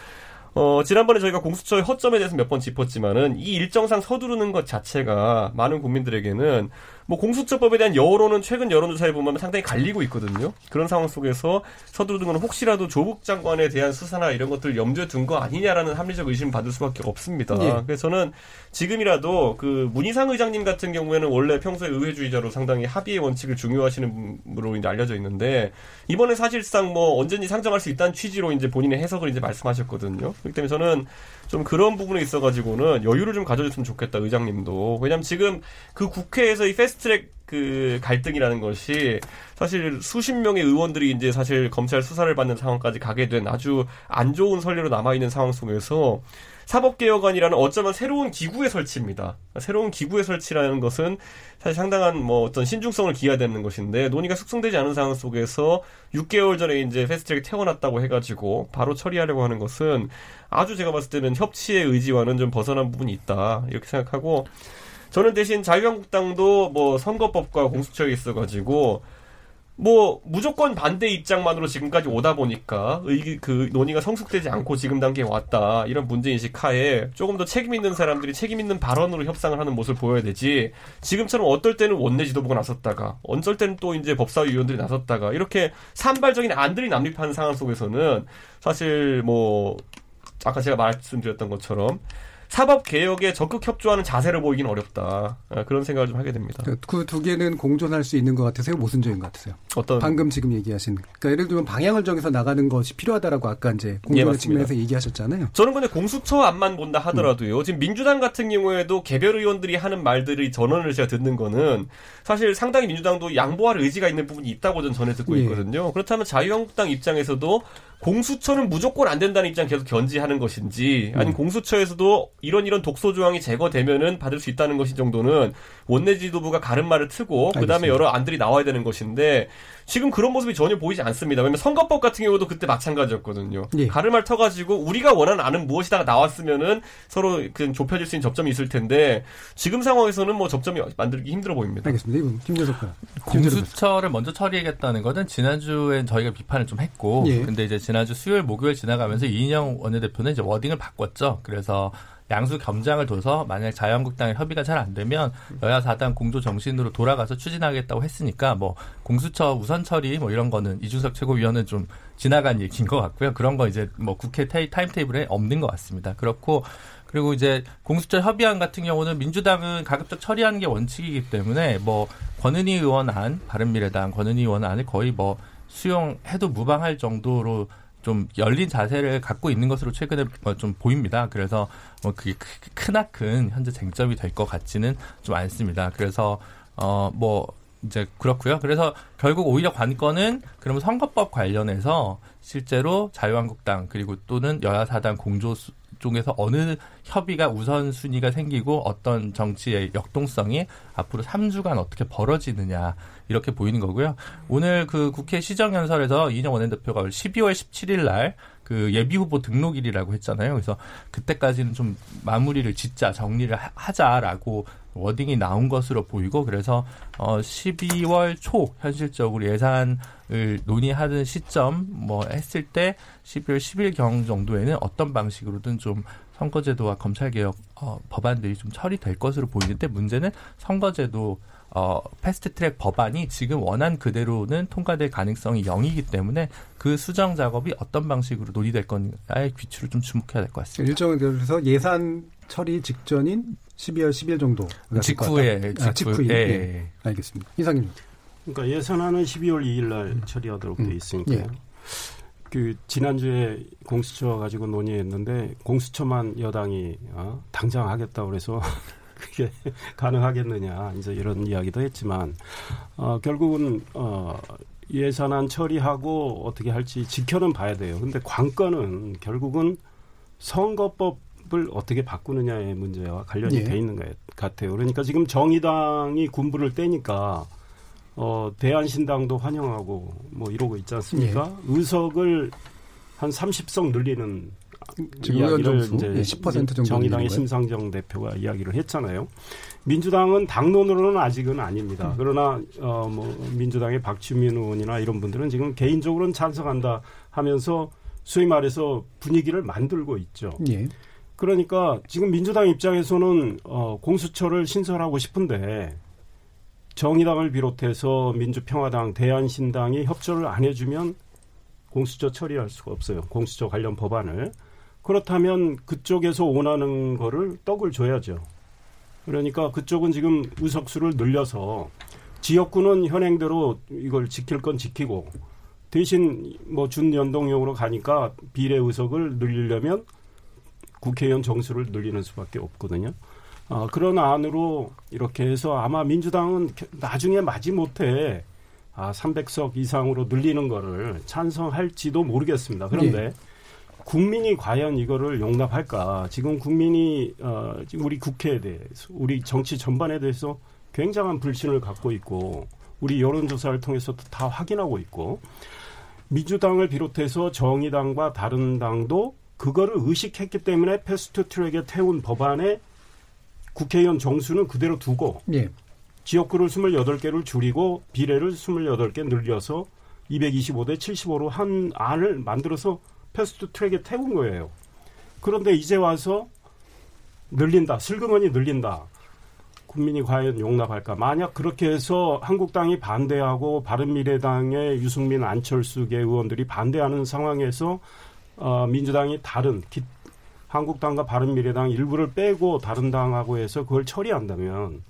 어, 지난번에 저희가 공수처의 허점에 대해서 몇 번 짚었지만은 이 일정상 서두르는 것 자체가 많은 국민들에게는 뭐 공수처법에 대한 여론은 최근 여론조사에 보면 상당히 갈리고 있거든요. 그런 상황 속에서 서두르는 혹시라도 조국 장관에 대한 수사나 이런 것들 염두에 둔 거 아니냐라는 합리적 의심 받을 수밖에 없습니다. 예. 그래서 저는 지금이라도 그 문희상 의장님 같은 경우에는 원래 평소에 의회주의자로 상당히 합의의 원칙을 중요하시는 분으로 이제 알려져 있는데 이번에 사실상 뭐 언제든지 상정할 수 있다는 취지로 이제 본인의 해석을 이제 말씀하셨거든요. 그렇기 때문에 저는 좀 그런 부분에 있어가지고는 여유를 좀 가져줬으면 좋겠다 의장님도 왜냐하면 지금 그 국회에서 이 패스트트랙 그 갈등이라는 것이 사실 수십 명의 의원들이 이제 사실 검찰 수사를 받는 상황까지 가게 된 아주 안 좋은 선례로 남아 있는 상황 속에서 사법개혁안이라는 어쩌면 새로운 기구의 설치입니다. 새로운 기구의 설치라는 것은 사실 상당한 뭐 어떤 신중성을 기해야 되는 것인데 논의가 숙성되지 않은 상황 속에서 6개월 전에 이제 패스트트랙이 태어났다고 해가지고 바로 처리하려고 하는 것은 아주 제가 봤을 때는 협치의 의지와는 좀 벗어난 부분이 있다 이렇게 생각하고 저는 대신 자유한국당도 뭐 선거법과 공수처에 있어가지고 뭐 무조건 반대 입장만으로 지금까지 오다 보니까 의, 그 논의가 성숙되지 않고 지금 단계에 왔다 이런 문제 인식 하에 조금 더 책임 있는 사람들이 책임 있는 발언으로 협상을 하는 모습을 보여야 되지 지금처럼 어떨 때는 원내 지도부가 나섰다가 어쩔 때는 또 이제 법사위원들이 나섰다가 이렇게 산발적인 안들이 남립하는 상황 속에서는 사실 뭐 아까 제가 말씀드렸던 것처럼 사법 개혁에 적극 협조하는 자세를 보이긴 어렵다. 아, 그런 생각을 좀 하게 됩니다. 그 두 개는 공존할 수 있는 것 같으세요? 모순적인 것 같으세요? 어떤 방금 지금 얘기하신 그러니까 예를 들면 방향을 정해서 나가는 것이 필요하다라고 아까 이제 공존의 예, 측면에서 얘기하셨잖아요. 저는 근데 공수처 안만 본다 하더라도요. 음. 지금 민주당 같은 경우에도 개별 의원들이 하는 말들이 전원을 제가 듣는 거는 사실 상당히 민주당도 양보할 의지가 있는 부분이 있다고 저는 전해 듣고 예. 있거든요. 예. 그렇다면 자유한국당 입장에서도 공수처는 무조건 안 된다는 입장 계속 견지하는 것인지 아니면 음. 공수처에서도 이런 이런 독소 조항이 제거되면은 받을 수 있다는 것이 정도는 원내 지도부가 가름말을 트고 그다음에 여러 안들이 나와야 되는 것인데 지금 그런 모습이 전혀 보이지 않습니다. 왜냐면 선거법 같은 경우도 그때 마찬가지였거든요. 예. 가르말 터가지고 우리가 원하는 안은 무엇이다가 나왔으면은 서로 그 좁혀질 수 있는 접점이 있을 텐데 지금 상황에서는 뭐 접점이 만들기 힘들어 보입니다. 알겠습니다. 이분 김재석 공수처를 먼저 처리하겠다는 것은 지난주엔 저희가 비판을 좀 했고 예. 근데 이제 지난주 수요일 목요일 지나가면서 이인영 원내대표는 이제 wording을 바꿨죠. 그래서 양수 겸장을 둬서 만약 자유한국당의 협의가 잘 안 되면 여야 사당 공조 정신으로 돌아가서 추진하겠다고 했으니까 뭐 공수처 우선 처리 뭐 이런 거는 이준석 최고위원은 좀 지나간 얘기인 것 같고요. 그런 거 이제 뭐 국회 time table에 없는 것 같습니다. 그렇고 그리고 이제 공수처 협의안 같은 경우는 민주당은 가급적 처리하는 게 원칙이기 때문에 뭐 권은희 의원 안, 바른미래당 권은희 의원 안을 거의 뭐 수용해도 무방할 정도로 좀 열린 자세를 갖고 있는 것으로 최근에 뭐좀 보입니다. 그래서 뭐 그게 크나큰 현재 쟁점이 될 것 같지는 좀 않습니다. 그래서 어뭐 이제 그렇고요. 그래서 결국 오히려 관건은 그러면 선거법 관련해서 실제로 자유한국당 그리고 또는 여야 사당 공조 쪽에서 어느 협의가 우선순위가 생기고 어떤 정치의 역동성이 앞으로 3주간 어떻게 벌어지느냐 이렇게 보이는 거고요. 오늘 그 국회 시정연설에서 이인영 원내대표가 12월 17일 날 그 예비 후보 등록일이라고 했잖아요. 그래서 그때까지는 좀 마무리를 짓자, 정리를 하자라고 워딩이 나온 것으로 보이고 그래서 어 12월 초 현실적으로 예산을 논의하는 시점 뭐 했을 때 12월 10일 경 정도에는 어떤 방식으로든 좀 선거제도와 검찰개혁 어, 법안들이 좀 처리될 것으로 보이는데 문제는 선거제도 어, 패스트트랙 법안이 지금 원한 그대로는 통과될 가능성이 0이기 때문에 그 수정 작업이 어떤 방식으로 논의될 건가에 귀추를 좀 주목해야 될 것 같습니다. 일정을 그래서 예산 처리 직전인 12월 10일 정도 직후에 아, 직후에 예, 예. 알겠습니다. 이상님. 그러니까 예산안은 12월 2일 날 처리하도록 돼 음. 있으니까요. 예. 그 지난주에 공수처 가지고 논의했는데 공수처만 여당이 어, 당장 하겠다 그래서 그게 가능하겠느냐 이제 이런 이야기도 했지만 어, 결국은 어, 예산안 처리하고 어떻게 할지 지켜는 봐야 돼요. 근데 관건은 결국은 선거법을 어떻게 바꾸느냐의 문제와 관련이 예. 돼 있는 것 같아요. 그러니까 지금 정의당이 군부를 떼니까 어, 대한신당도 환영하고 뭐 이러고 있지 않습니까? 예. 의석을 한 30석 늘리는 이야기를 이제 예, 10% 정도 정의당의 심상정 대표가 이야기를 했잖아요. 민주당은 당론으로는 아직은 아닙니다. 음. 그러나 어 뭐 민주당의 박주민 의원이나 이런 분들은 지금 개인적으로는 찬성한다 하면서 소위 말해서 분위기를 만들고 있죠. 예. 그러니까 지금 민주당 입장에서는 어 공수처를 신설하고 싶은데 정의당을 비롯해서 민주평화당, 대한신당이 협조를 안 해주면 공수처 처리할 수가 없어요. 공수처 관련 법안을. 그렇다면 그쪽에서 원하는 거를 떡을 줘야죠. 그러니까 그쪽은 지금 의석수를 늘려서 지역구는 현행대로 이걸 지킬 건 지키고 대신 뭐 준연동형으로 가니까 비례 의석을 늘리려면 국회의원 정수를 늘리는 수밖에 없거든요. 어, 그런 안으로 이렇게 해서 아마 민주당은 나중에 마지못해 아, 300석 이상으로 늘리는 거를 찬성할지도 모르겠습니다. 그런데 네. 국민이 과연 이거를 용납할까? 지금 국민이 어, 우리 국회에 대해서 우리 정치 전반에 대해서 굉장한 불신을 갖고 있고 우리 여론조사를 통해서도 다 확인하고 있고 민주당을 비롯해서 정의당과 다른 당도 그거를 의식했기 때문에 패스트 트랙에 태운 법안에 국회의원 정수는 그대로 두고 예. 지역구를 28개를 줄이고 비례를 28개 늘려서 225대 75로 한 안을 만들어서 패스트 트랙에 태운 거예요. 그런데 이제 와서 늘린다. 슬그머니 늘린다. 국민이 과연 용납할까? 만약 그렇게 해서 한국당이 반대하고 바른미래당의 유승민 안철수계 의원들이 반대하는 상황에서 어, 민주당이 다른 기, 한국당과 바른미래당 일부를 빼고 다른 당하고 해서 그걸 처리한다면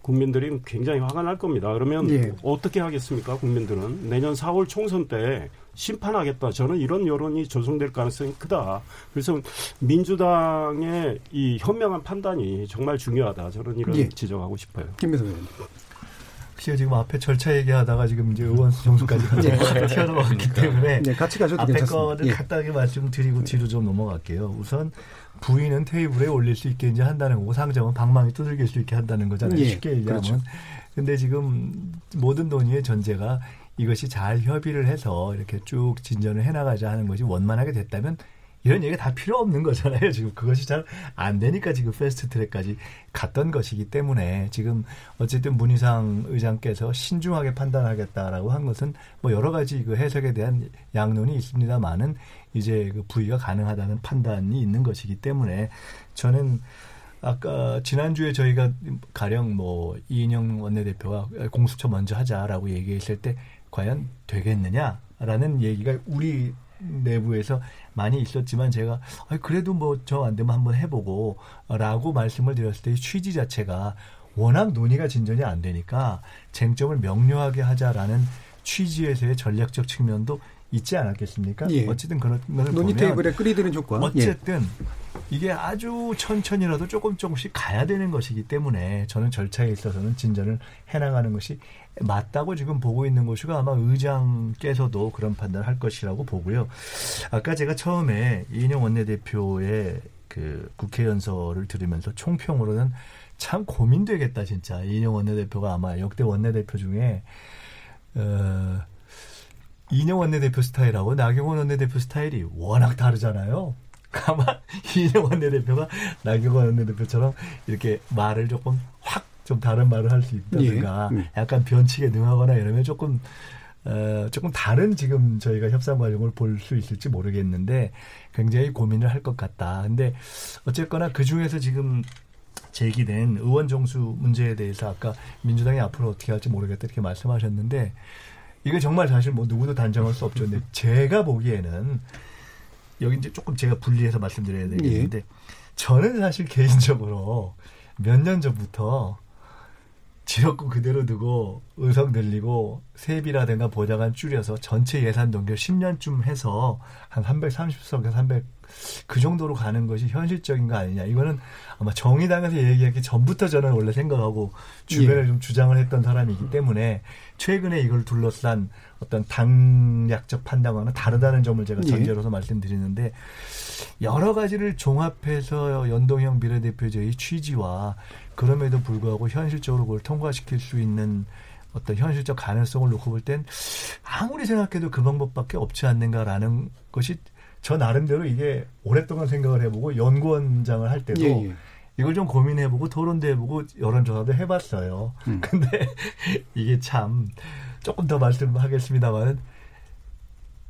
국민들이 굉장히 화가 날 겁니다. 그러면 예. 어떻게 하겠습니까? 국민들은 내년 4월 총선 때 심판하겠다. 저는 이런 여론이 조성될 가능성이 크다. 그래서 민주당의 이 현명한 판단이 정말 중요하다. 저는 이런 예. 지적하고 싶어요. 김배성 의원. 혹시 지금 앞에 절차 얘기하다가 지금 이제 의원 정수까지 네. 튀어나왔기 때문에 네, 같이 가셔도 앞에 괜찮습니다. 거를 예. 간단하게 말씀드리고 뒤로 좀 넘어갈게요. 우선 부인은 테이블에 올릴 수 있게 이제 한다는 거고 상점은 방망이 두들길 수 있게 한다는 거잖아요. 예. 쉽게 얘기하면. 그렇죠. 근데 지금 모든 논의의 전제가 이것이 잘 협의를 해서 이렇게 쭉 진전을 해나가자 하는 것이 원만하게 됐다면 이런 얘기가 다 필요 없는 거잖아요. 지금 그것이 잘 안 되니까 지금 패스트 트랙까지 갔던 것이기 때문에 지금 어쨌든 문희상 의장께서 신중하게 판단하겠다라고 한 것은 뭐 여러 가지 그 해석에 대한 양론이 있습니다만은 이제 그 부의가 가능하다는 판단이 있는 것이기 때문에 저는 아까 지난주에 저희가 가령 뭐 이인영 원내대표가 공수처 먼저 하자라고 얘기했을 때 과연 되겠느냐라는 얘기가 우리 내부에서 많이 있었지만 제가 그래도 뭐 저 안 되면 한번 해보고라고 말씀을 드렸을 때 취지 자체가 워낙 논의가 진전이 안 되니까 쟁점을 명료하게 하자라는 취지에서의 전략적 측면도 있지 않았겠습니까? 예. 어쨌든 그런 논의 테이블에 끓이드는 조건. 어쨌든 예. 이게 아주 천천히라도 조금 조금씩 가야 되는 것이기 때문에 저는 절차에 있어서는 진전을 해나가는 것이 맞다고 지금 보고 있는 것이고 아마 의장께서도 그런 판단을 할 것이라고 보고요. 아까 제가 처음에 이인영 원내대표의 그 국회 연설을 들으면서 총평으로는 참 고민되겠다 진짜 이인영 원내대표가 아마 역대 원내대표 중에 어 이인영 원내대표 스타일하고 나경원 원내대표 스타일이 워낙 다르잖아요. 아마 이인영 원내대표가 나경원 원내대표처럼 이렇게 말을 조금 확 좀 다른 말을 할 수 있다든가 예. 음. 약간 변칙에 능하거나 이러면 조금 어, 조금 다른 지금 저희가 협상 과정을 볼 수 있을지 모르겠는데 굉장히 고민을 할 것 같다. 근데 어쨌거나 그 중에서 지금 제기된 의원 정수 문제에 대해서 아까 민주당이 앞으로 어떻게 할지 모르겠다 이렇게 말씀하셨는데 이게 정말 사실 뭐 누구도 단정할 수 없죠. 근데 제가 보기에는 여기 이제 조금 제가 분리해서 말씀드려야 되겠는데 예. 저는 사실 개인적으로 몇 년 전부터 지역구 그대로 두고 의석 늘리고 세비라든가 보좌관 줄여서 전체 예산 동결 10년쯤 해서 한 330석에서 300, 그 정도로 가는 것이 현실적인 거 아니냐. 이거는 아마 정의당에서 얘기하기 전부터 저는 원래 생각하고 주변에 예. 좀 주장을 했던 사람이기 때문에 최근에 이걸 둘러싼 어떤 당략적 판단과는 다르다는 점을 제가 예. 전제로서 예. 말씀드리는데 여러 가지를 종합해서 연동형 비례대표제의 취지와 그럼에도 불구하고 현실적으로 그걸 통과시킬 수 있는 어떤 현실적 가능성을 놓고 볼 땐 아무리 생각해도 그 방법밖에 없지 않는가라는 것이 저 나름대로 이게 오랫동안 생각을 해보고 연구원장을 할 때도 예, 예. 이걸 좀 고민해보고 토론도 해보고 여론조사도 해봤어요. 음. 근데 이게 참 조금 더 말씀하겠습니다만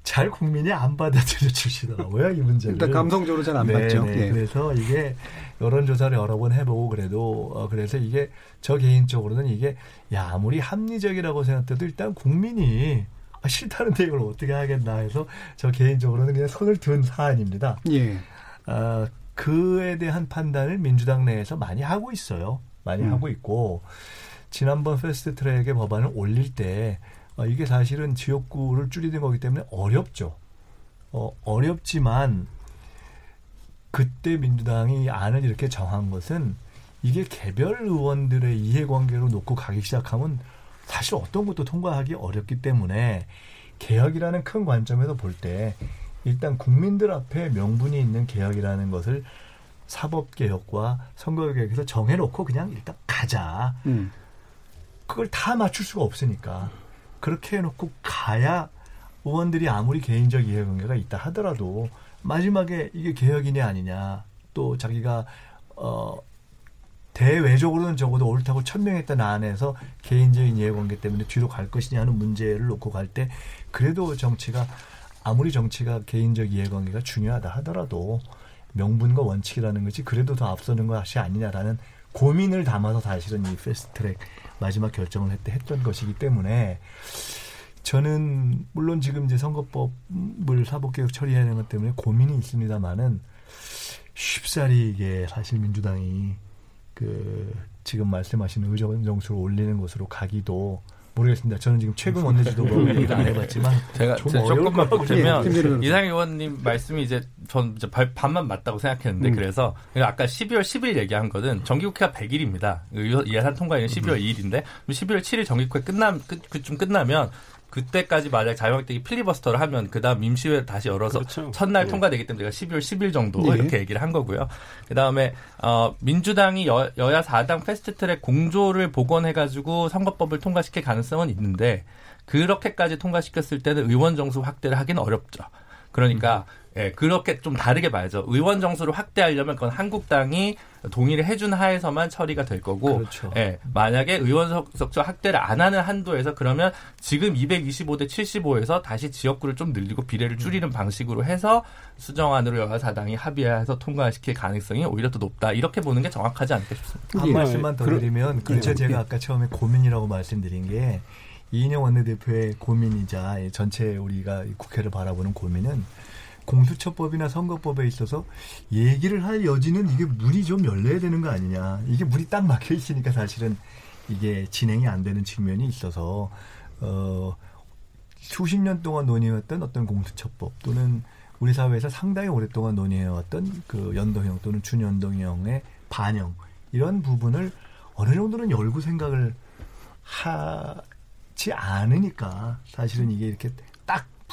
잘 국민이 안 받아들여 주시더라고요 이 문제를. 일단 감성적으로 잘 안 받죠. 네. 그래서 이게 여론 조사를 여러 번 해보고 그래도 어, 그래서 이게 저 개인적으로는 이게 야 아무리 합리적이라고 생각해도 일단 국민이 아, 싫다는데 이걸 어떻게 하겠나 해서 저 개인적으로는 그냥 손을 든 사안입니다. 예. 어, 그에 대한 판단을 민주당 내에서 많이 하고 있어요. 많이 음. 하고 있고 지난번 패스트 트랙의 법안을 올릴 때 어, 이게 사실은 지역구를 줄이는 거기 때문에 어렵죠. 어, 어렵지만 그때 민주당이 안을 이렇게 정한 것은 이게 개별 의원들의 이해관계로 놓고 가기 시작하면 사실 어떤 것도 통과하기 어렵기 때문에 개혁이라는 큰 관점에서 볼 때 일단 국민들 앞에 명분이 있는 개혁이라는 것을 사법개혁과 선거개혁에서 정해놓고 그냥 일단 가자. 음. 그걸 다 맞출 수가 없으니까 그렇게 해놓고 가야 의원들이 아무리 개인적 이해관계가 있다 하더라도 마지막에 이게 개혁이냐 아니냐 또 자기가 어 대외적으로는 적어도 옳다고 천명했던 안에서 개인적인 이해관계 때문에 뒤로 갈 것이냐 하는 문제를 놓고 갈 때 그래도 정치가 아무리 정치가 개인적 이해관계가 중요하다 하더라도 명분과 원칙이라는 것이 그래도 더 앞서는 것이 아니냐라는 고민을 담아서 사실은 이 패스트트랙 마지막 결정을 했, 했던 것이기 때문에 저는 물론 지금 이제 선거법을 사법개혁 처리해야 하는 것 때문에 고민이 있습니다만은 쉽사리 이게 사실 민주당이 그 지금 말씀하신 의정 정수를 올리는 것으로 가기도 모르겠습니다. 저는 지금 최근 원내지도부 얘기를 안 해봤지만 제가, 조금만 보태면 예, 이상 의원님 말씀이 이제 전 이제 반만 맞다고 생각했는데 음. 그래서 아까 12월 10일 얘기한 거는 정기국회가 100일입니다. 예산 통과일은 12월 2일인데 12월 7일 정기국회 끝남 그좀 끝나면 그때까지 만약 자유한국당이 필리버스터를 하면 그다음 임시회 다시 열어서 그렇죠. 첫날 네. 통과되기 때문에 제가 12월 10일 정도 네. 이렇게 얘기를 한 거고요. 그다음에 어 민주당이 여, 여야 4당 패스트트랙 공조를 복원해 가지고 선거법을 통과시킬 가능성은 있는데 그렇게까지 통과시켰을 때는 의원 정수 확대를 하기는 어렵죠. 그러니까 음. 예, 그렇게 좀 다르게 봐야죠. 의원 정수를 확대하려면 그건 한국당이 동의를 해준 하에서만 처리가 될 거고, 그렇죠. 예, 만약에 의원 석조 확대를 안 하는 한도에서 그러면 지금 225대 75에서 다시 지역구를 좀 늘리고 비례를 줄이는 음. 방식으로 해서 수정안으로 여야 사당이 합의해서 통과시킬 가능성이 오히려 더 높다. 이렇게 보는 게 정확하지 않을까 싶습니다. 한 예. 말씀만 더 드리면, 그렇죠. 예. 제가 아까 처음에 고민이라고 말씀드린 게 이인영 원내대표의 고민이자 전체 우리가 국회를 바라보는 고민은 공수처법이나 선거법에 있어서 얘기를 할 여지는 이게 문이 좀 열려야 되는 거 아니냐. 이게 문이 딱 막혀 있으니까 사실은 이게 진행이 안 되는 측면이 있어서 어 수십 년 동안 논의해왔던 어떤 공수처법 또는 우리 사회에서 상당히 오랫동안 논의해왔던 그 연동형 또는 준연동형의 반영 이런 부분을 어느 정도는 열고 생각을 하지 않으니까 사실은 이게 이렇게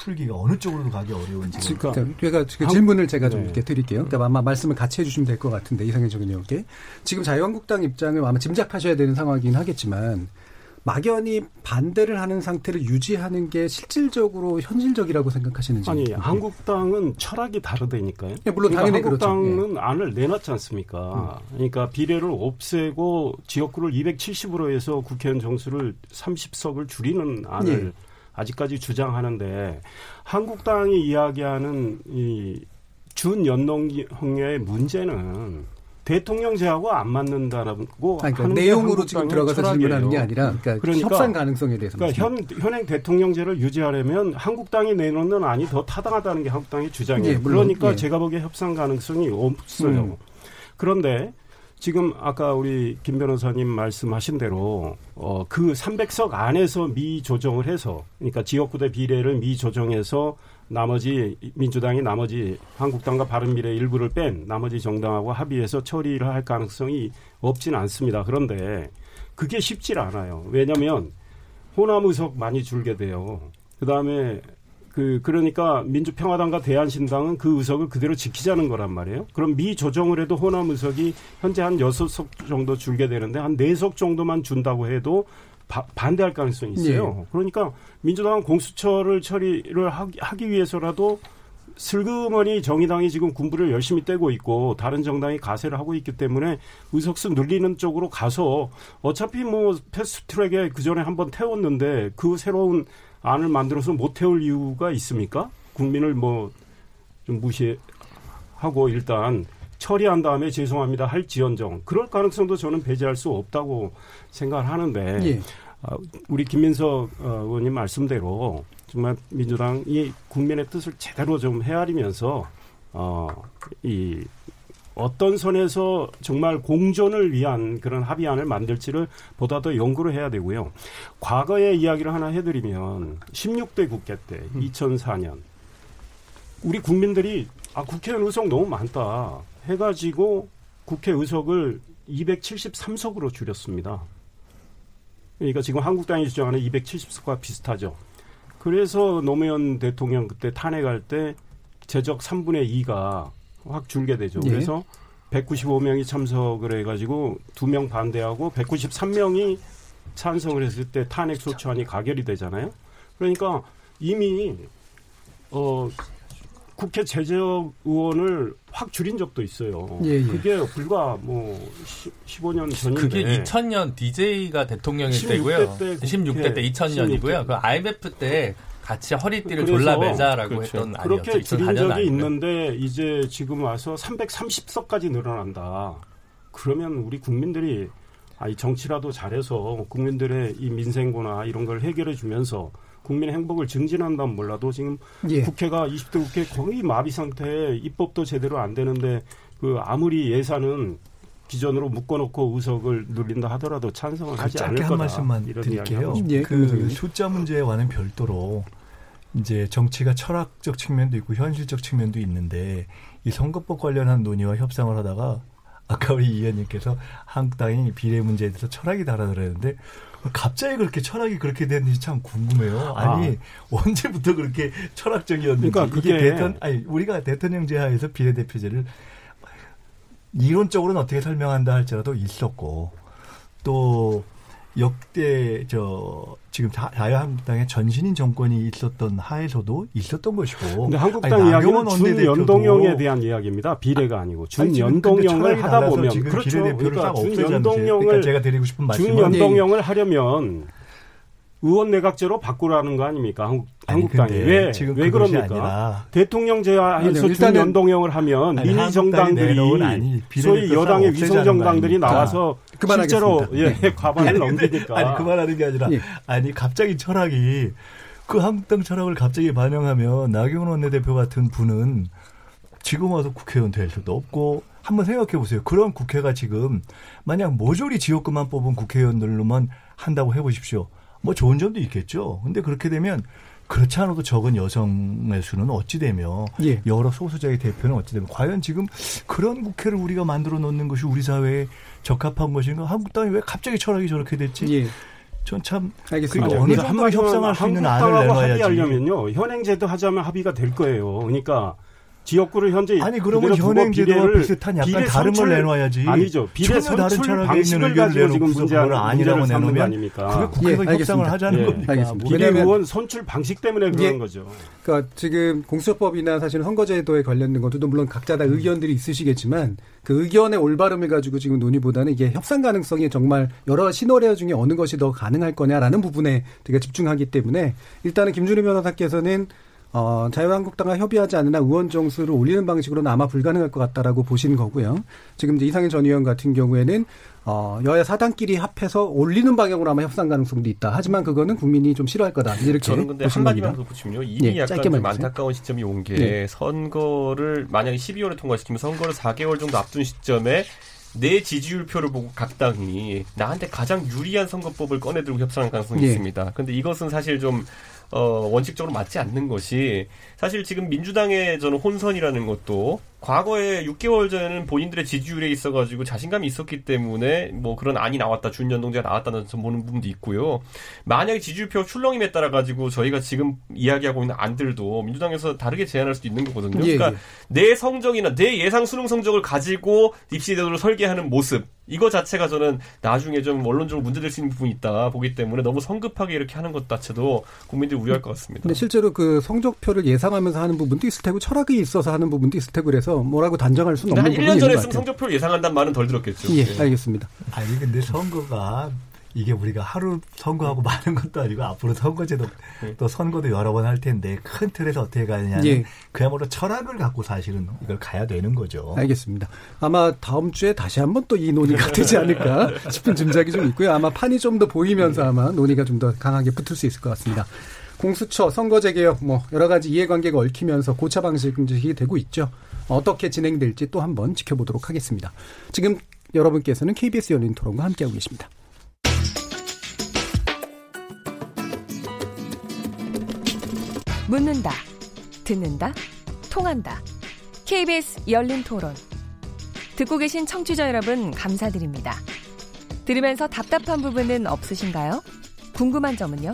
풀기가 어느 쪽으로 가기 어려운지. 그러니까, 그러니까 그 질문을 제가 좀 네. 이렇게 드릴게요. 그러니까 아마 말씀을 같이 해주시면 될 것 같은데 이상현 적은이렇게 지금 자유한국당 입장을 아마 짐작하셔야 되는 상황이긴 하겠지만 막연히 반대를 하는 상태를 유지하는 게 실질적으로 현실적이라고 생각하시는지. 아니, 한국당은 철학이 다르다니까요. 네, 물론 그러니까 당연히 그렇죠. 한국당은 그렇죠. 안을 내놨지 않습니까? 음. 그러니까 비례를 없애고 지역구를 270으로 해서 국회의원 정수를 30석을 줄이는 안을 네. 아직까지 주장하는데 한국당이 이야기하는 이 준연동형의 문제는 대통령제하고 안 맞는다라고 그러니까 하는 내용으로 지금 들어가서 질문하는 게 아니라 그러니까, 그러니까 협상 가능성에 대해서 그러니까 현, 현행 대통령제를 유지하려면 한국당이 내놓는 안이 더 타당하다는 게 한국당의 주장이에요. 예, 그러니까 예. 제가 보기에 협상 가능성이 없어요. 음. 그런데 지금 아까 우리 김 변호사님 말씀하신 대로 어, 그 300석 안에서 미조정을 해서 그러니까 지역구대 비례를 미조정해서 나머지 민주당이 나머지 한국당과 바른미래 일부를 뺀 나머지 정당하고 합의해서 처리를 할 가능성이 없지는 않습니다. 그런데 그게 쉽지 않아요. 왜냐하면 호남 의석 많이 줄게 돼요. 그 다음에 그 그러니까 민주평화당과 대한신당은 그 의석을 그대로 지키자는 거란 말이에요. 그럼 미 조정을 해도 호남 의석이 현재 한 여섯 석 정도 줄게 되는데 한 네 석 정도만 준다고 해도 바, 반대할 가능성이 있어요. 네. 그러니까 민주당은 공수처를 처리를 하기, 하기 위해서라도 슬그머니 정의당이 지금 군부를 열심히 떼고 있고 다른 정당이 가세를 하고 있기 때문에 의석수 늘리는 쪽으로 가서 어차피 뭐 패스트트랙에 그 전에 한번 태웠는데 그 새로운 안을 만들어서 못 태울 이유가 있습니까? 국민을 뭐 좀 무시하고 일단 처리한 다음에 죄송합니다 할지언정 그럴 가능성도 저는 배제할 수 없다고 생각을 하는데 예. 어, 우리 김민석 어, 의원님 말씀대로 정말 민주당이 국민의 뜻을 제대로 좀 헤아리면서 어, 이 어떤 선에서 정말 공존을 위한 그런 합의안을 만들지를 보다 더 연구를 해야 되고요. 과거의 이야기를 하나 해드리면 16대 국회 때 2004년 음. 우리 국민들이 아 국회의원 의석 너무 많다 해가지고 국회 의석을 273석으로 줄였습니다. 그러니까 지금 한국당이 주장하는 270석과 비슷하죠. 그래서 노무현 대통령 그때 탄핵할 때 제적 3분의 2가 확 줄게 되죠. 네. 그래서 195명이 참석을 해가지고 2명 반대하고 193명이 찬성을 했을 때 탄핵 소추안이 가결이 되잖아요. 그러니까 이미 어 국회 제적 의원을 확 줄인 적도 있어요. 예, 예. 그게 불과 뭐 15년 전인데. 그게 2000년 DJ가 대통령일 때고요. 때 16대 때 2000년이고요. 16대. 그 IMF 때 같이 허리띠를 졸라 매자라고 그렇죠. 했던 그렇게 아니었죠. 줄인 적이 아니고요. 있는데 이제 지금 와서 330석까지 늘어난다. 그러면 우리 국민들이 아, 이 정치라도 잘해서 국민들의 이 민생고나 이런 걸 해결해 주면서 국민의 행복을 증진한다면 몰라도 지금 예. 국회가 20대 국회 거의 마비 상태에 입법도 제대로 안 되는데 그 아무리 예산은 기존으로 묶어놓고 의석을 누린다 하더라도 찬성을 그 하지 않을 거다. 한 말씀만 드릴게요. 예. 그 숫자 문제와는 별도로 이제 정치가 철학적 측면도 있고 현실적 측면도 있는데 이 선거법 관련한 논의와 협상을 하다가 아까 우리 이 의원님께서 한국당이 비례 문제에 대해서 철학이 달아들었는데 갑자기 그렇게 철학이 그렇게 됐는지 참 궁금해요. 아니 아. 언제부터 그렇게 철학적이었는지 그러니까 그게 대통령 아니 우리가 대통령제 하에서 비례대표제를 이론적으로는 어떻게 설명한다 할지라도 있었고 또 역대 저 지금 자유한국당의 전신인 정권이 있었던 하에서도 있었던 것이고. 근데 한국당 아니, 이야기는 준연동형에 대한 이야기입니다. 비례가 아니고 준연동형을 하다 보면 그렇죠. 그러니까 준연동형을 그러니까 제가 드리고 싶은 말씀은 준연동형을 하려면 의원 내각제로 바꾸라는 거 아닙니까? 한국, 아니, 한국당이. 왜, 지금 왜 그럽니까? 대통령 제하에서 준연동형을 하면 민위 정당들이 소위 여당의 위성 정당들이 나와서 실제로 예, 네. 과반을 넘기니까. 아니, 그만하는 게 아니라 예. 아니, 갑자기 철학이 그 한국당 철학을 갑자기 반영하면 나경원 원내대표 같은 분은 지금 와서 국회의원 될 수도 없고 한번 생각해 보세요. 그런 국회가 지금 만약 모조리 지역구만 뽑은 국회의원들로만 한다고 해 보십시오. 뭐 좋은 점도 있겠죠. 근데 그렇게 되면 그렇지 않아도 적은 여성의 수는 어찌 되며 예. 여러 소수자의 대표는 어찌 되면 과연 지금 그런 국회를 우리가 만들어 놓는 것이 우리 사회에 적합한 것인가? 한국당이 왜 갑자기 철학이 저렇게 됐지? 예. 전참 알겠습니다. 그러니까 어느 정도 협상할 수 있는 안을 내놔야지. 합의하려면요 현행제도 하자면 합의가 될 거예요. 그러니까 지역구를 현재 아니 그러면 현행 제도와 비슷한 약간 비례 다른 걸 내놔야지. 아니죠. 비례 선출 방식을 가지고 지금 문제를 아니라고 내놓으면 아닙니까? 그게 국회가 예, 협상을 하자는 예, 겁니까? 알겠습니다. 비례 의원 선출 방식 때문에 그런 예, 거죠. 그러니까 지금 공수처법이나 사실 선거제도에 관련된 것도 물론 각자 다 의견들이 있으시겠지만 그 의견의 올바름을 가지고 지금 논의보다는 이게 협상 가능성이 정말 여러 시너리오 중에 어느 것이 더 가능할 거냐라는 부분에 되게 집중하기 때문에 일단은 김준희 변호사께서는 어, 자유한국당과 협의하지 않으나 의원 정수를 올리는 방식으로는 아마 불가능할 것 같다라고 보신 거고요. 지금 이제 이상현 전 의원 같은 경우에는 어, 여야 사당끼리 합해서 올리는 방향으로 아마 협상 가능성도 있다. 하지만 그거는 국민이 좀 싫어할 거다. 이렇게 저는 근데 한마디만 더 붙이면요. 이미 네, 약간 좀 안타까운 시점이 온게 네. 선거를 만약에 12월에 통과시키면 선거를 4개월 정도 앞둔 시점에 내 지지율표를 보고 각 당이 나한테 가장 유리한 선거법을 꺼내들고 협상할 가능성이 네. 있습니다. 근데 이것은 사실 좀 어, 원칙적으로 맞지 않는 것이 사실 지금 민주당의 저는 혼선이라는 것도 과거에 6개월 전에는 본인들의 지지율에 있어가지고 자신감이 있었기 때문에 뭐 그런 안이 나왔다 준연동제가 나왔다는 점 보는 부분도 있고요. 만약에 지지율표 출렁임에 따라 가지고 저희가 지금 이야기하고 있는 안들도 민주당에서 다르게 제안할 수도 있는 거거든요. 예, 그러니까 예. 내 성적이나 내 예상 수능 성적을 가지고 입시제도를 설계하는 모습 이거 자체가 저는 나중에 좀 원론적으로 문제될 수 있는 부분이 있다 보기 때문에 너무 성급하게 이렇게 하는 것 자체도 국민들이 우려할 것 같습니다. 근데 실제로 그 성적표를 예상하면서 하는 부분도 있을 테고 철학이 있어서 하는 부분도 있을 테고 그래서 뭐라고 단정할 수는 없는 부분이 한 1년 전에 쓴 성적표를 예상한다는 말은 덜 들었겠죠. 예, 네. 알겠습니다. 아니 근데 선거가 이게 우리가 하루 선거하고 많은 것도 아니고 앞으로 선거제도 네. 또 선거도 여러 번 할 텐데 큰 틀에서 어떻게 가느냐는 예. 그야말로 철학을 갖고 사실은 이걸 가야 되는 거죠. 알겠습니다. 아마 다음 주에 다시 한번 또 이 논의가 되지 않을까 싶은 짐작이 좀 있고요. 아마 판이 좀 더 보이면서 아마 논의가 좀 더 강하게 붙을 수 있을 것 같습니다. 공수처, 선거제 개혁, 뭐 여러 가지 이해관계가 얽히면서 고차 방식이 되고 있죠. 어떻게 진행될지 또 한번 지켜보도록 하겠습니다. 지금 여러분께서는 KBS 열린 토론과 함께하고 계십니다. 묻는다, 듣는다, 통한다. KBS 열린 토론. 듣고 계신 청취자 여러분, 감사드립니다. 들으면서 답답한 부분은 없으신가요? 궁금한 점은요?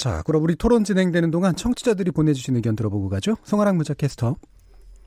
자, 그럼 우리 토론 진행되는 동안 청취자들이 보내주신 의견 들어보고 가죠. 송아랑 문자 캐스터.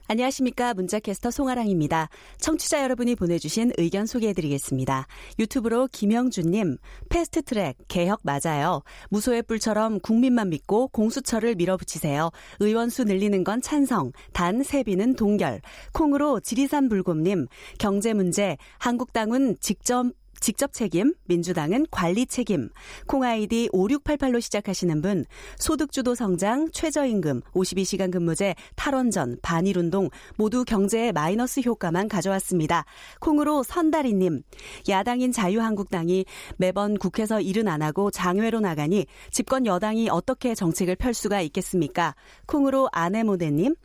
안녕하십니까. 문자캐스터 송아랑입니다. 청취자 여러분이 보내주신 의견 소개해드리겠습니다. 유튜브로 김영준님, 패스트 트랙, 개혁 맞아요. 무소의 뿔처럼 국민만 믿고 공수처를 밀어붙이세요. 의원수 늘리는 건 찬성, 단 세비는 동결. 콩으로 지리산 불곰님, 경제 문제, 한국당은 직접 직접 책임, 민주당은 관리 책임. 콩 아이디 5688로 시작하시는 분, 소득주도 성장, 최저임금, 52시간 근무제, 탈원전, 반일운동 모두 경제에 마이너스 효과만 가져왔습니다. 콩으로 선다리님, 야당인 자유한국당이 매번 국회에서 일은 안 하고 장외로 나가니 집권 여당이 어떻게 정책을 펼 수가 있겠습니까? 콩으로 아내모대님,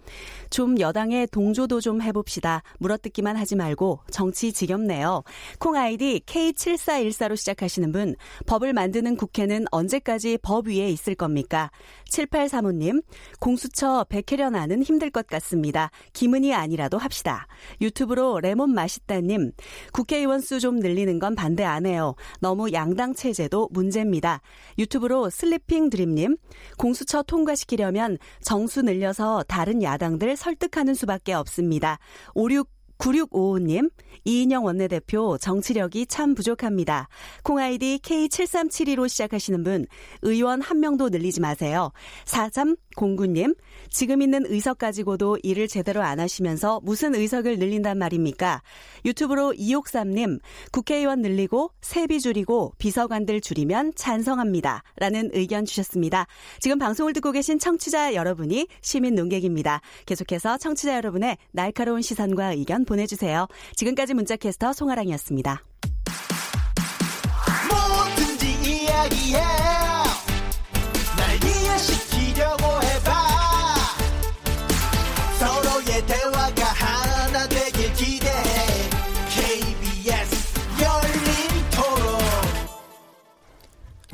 좀 여당의 동조도 좀 해봅시다. 물어뜯기만 하지 말고 정치 지겹네요. 콩 아이디 K7414로 시작하시는 분, 법을 만드는 국회는 언제까지 법 위에 있을 겁니까? 7835님, 공수처 백혜련 안은 힘들 것 같습니다. 권은희 안이라도 합시다. 유튜브로 레몬 맛있다님, 국회의원 수 좀 늘리는 건 반대 안 해요. 너무 양당 체제도 문제입니다. 유튜브로 슬리핑 드림님, 공수처 통과시키려면 정수 늘려서 다른 야당들 설득하는 수밖에 없습니다. 56 9655님, 이인영 원내대표 정치력이 참 부족합니다. 콩아이디 K7372로 시작하시는 분, 의원 한 명도 늘리지 마세요. 4309님, 지금 있는 의석 가지고도 일을 제대로 안 하시면서 무슨 의석을 늘린단 말입니까? 유튜브로 이옥삼님, 국회의원 늘리고 세비 줄이고 비서관들 줄이면 찬성합니다. 라는 의견 주셨습니다. 지금 방송을 듣고 계신 청취자 여러분이 시민 농객입니다. 계속해서 청취자 여러분의 날카로운 시선과 의견 보내주세요. 지금까지 문자캐스터 송아랑이었습니다.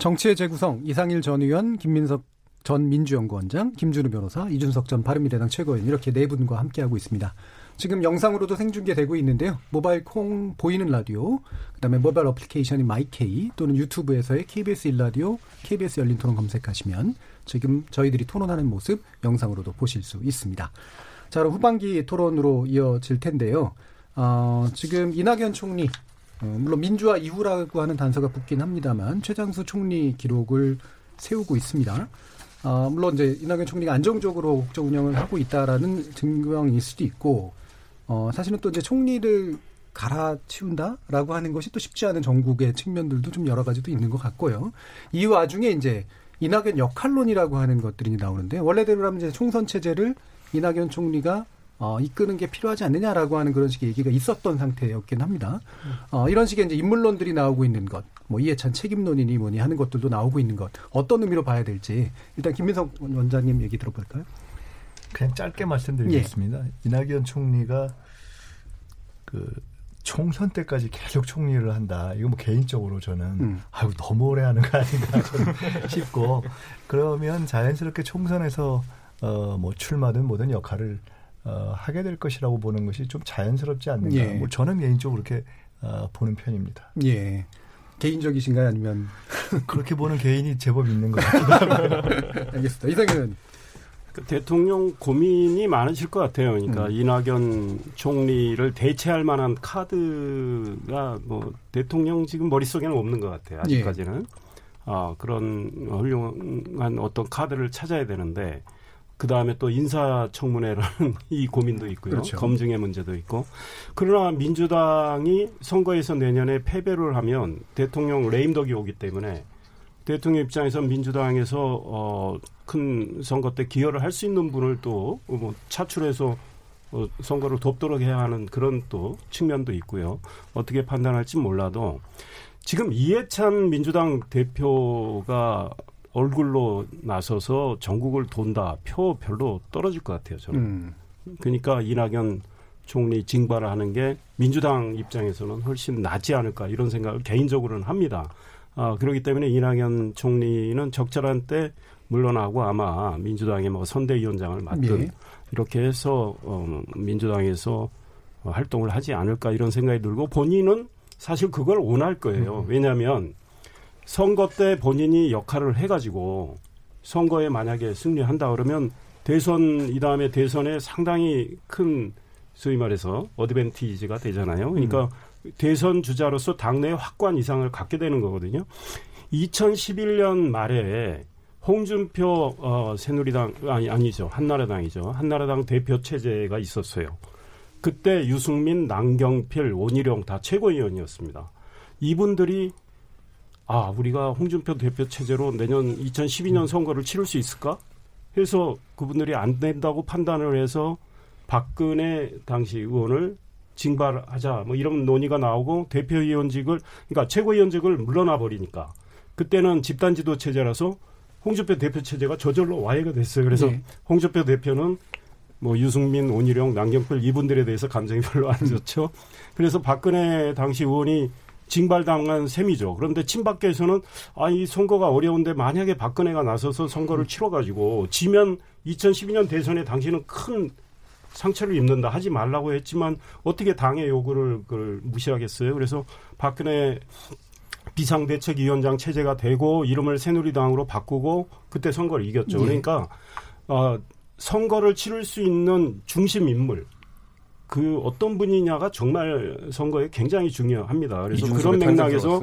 정치의 재구성 이상일 전 의원 김민석 전 민주연구원장, 김준우 변호사, 이준석 전 바른미래당 최고위원 이렇게 네 분과 함께하고 있습니다. 지금 영상으로도 생중계되고 있는데요. 모바일 콩 보이는 라디오, 그다음에 모바일 어플리케이션인 마이케이 또는 유튜브에서의 KBS 일라디오, KBS 열린 토론 검색하시면 지금 저희들이 토론하는 모습 영상으로도 보실 수 있습니다. 자, 그럼 후반기 토론으로 이어질 텐데요. 어, 지금 이낙연 총리, 어, 물론 민주화 이후라고 하는 단서가 붙긴 합니다만 최장수 총리 기록을 세우고 있습니다. 어, 물론 이제 이낙연 총리가 안정적으로 국정 운영을 하고 있다라는 증명일 수도 있고 어, 사실은 또 이제 총리를 갈아치운다라고 하는 것이 또 쉽지 않은 전국의 측면들도 좀 여러 가지도 있는 것 같고요. 이 와중에 이제 이낙연 역할론이라고 하는 것들이 나오는데 원래대로라면 이제 총선 체제를 이낙연 총리가 어, 이끄는 게 필요하지 않느냐라고 하는 그런 식의 얘기가 있었던 상태였긴 합니다. 어, 이런 식의 이제 인물론들이 나오고 있는 것, 뭐 이해찬 책임론이니 뭐니 하는 것들도 나오고 있는 것, 어떤 의미로 봐야 될지 일단 김민석 원장님 얘기 들어볼까요? 그냥 짧게 말씀드리겠습니다. 예. 이낙연 총리가 그 총선 때까지 계속 총리를 한다. 이거 뭐 개인적으로 저는 음. 아유 너무 오래 하는 거 아닌가 싶고 그러면 자연스럽게 총선에서 어 뭐 출마든 뭐든 역할을 어 하게 될 것이라고 보는 것이 좀 자연스럽지 않는가. 예. 뭐 저는 개인적으로 그렇게 어 보는 편입니다. 예. 개인적이신가요? 아니면 그렇게 보는 개인이 제법 있는 것 같기도 하고. 알겠습니다. 이상현 그 대통령 고민이 많으실 것 같아요. 그러니까 음. 이낙연 총리를 대체할 만한 카드가 뭐 대통령 지금 머릿속에는 없는 것 같아요. 아직까지는. 예. 아, 그런 훌륭한 어떤 카드를 찾아야 되는데 그 다음에 또 인사청문회라는 이 고민도 있고요. 그렇죠. 검증의 문제도 있고. 그러나 민주당이 선거에서 내년에 패배를 하면 대통령 레임덕이 오기 때문에 대통령 입장에서 민주당에서 어, 큰 선거 때 기여를 할 수 있는 분을 또 뭐 차출해서 어, 선거를 돕도록 해야 하는 그런 또 측면도 있고요. 어떻게 판단할지 몰라도 지금 이해찬 민주당 대표가 얼굴로 나서서 전국을 돈다 표 별로 떨어질 것 같아요 저는. 음. 그러니까 이낙연 총리 징발을 하는 게 민주당 입장에서는 훨씬 낫지 않을까 이런 생각을 개인적으로는 합니다. 아, 그렇기 때문에 이낙연 총리는 적절한 때 물러나고 아마 민주당의 뭐 선대위원장을 맡든 예. 이렇게 해서 어, 민주당에서 활동을 하지 않을까 이런 생각이 들고 본인은 사실 그걸 원할 거예요. 음. 왜냐하면 선거 때 본인이 역할을 해가지고 선거에 만약에 승리한다 그러면 대선 이 다음에 대선에 상당히 큰 소위 말해서 어드밴티지가 되잖아요. 그러니까 음. 대선 주자로서 당내 확고한 이상을 갖게 되는 거거든요. 2011년 말에 홍준표 어, 새누리당 아니 아니죠 한나라당이죠 한나라당 대표 체제가 있었어요. 그때 유승민, 남경필, 원희룡 다 최고위원이었습니다. 이분들이 아, 우리가 홍준표 대표 체제로 내년 2012년 선거를 치를 수 있을까? 해서 그분들이 안 된다고 판단을 해서 박근혜 당시 의원을 징발하자 뭐 이런 논의가 나오고 대표위원직을 그러니까 최고위원직을 물러나 버리니까 그때는 집단지도 체제라서 홍준표 대표 체제가 저절로 와해가 됐어요. 그래서 네. 홍준표 대표는 뭐 유승민, 온희룡, 남경필 이분들에 대해서 감정이 별로 안 좋죠. 그래서 박근혜 당시 의원이 징발당한 셈이죠. 그런데 친박계에서는 아, 이 선거가 어려운데 만약에 박근혜가 나서서 선거를 치러가지고 지면 2012년 대선에 당신은 큰 상처를 입는다 하지 말라고 했지만 어떻게 당의 요구를 그걸 무시하겠어요. 그래서 박근혜 비상대책위원장 체제가 되고 이름을 새누리당으로 바꾸고 그때 선거를 이겼죠. 네. 그러니까 어, 선거를 치를 수 있는 중심 인물 그 어떤 분이냐가 정말 선거에 굉장히 중요합니다. 그래서 그런 맥락에서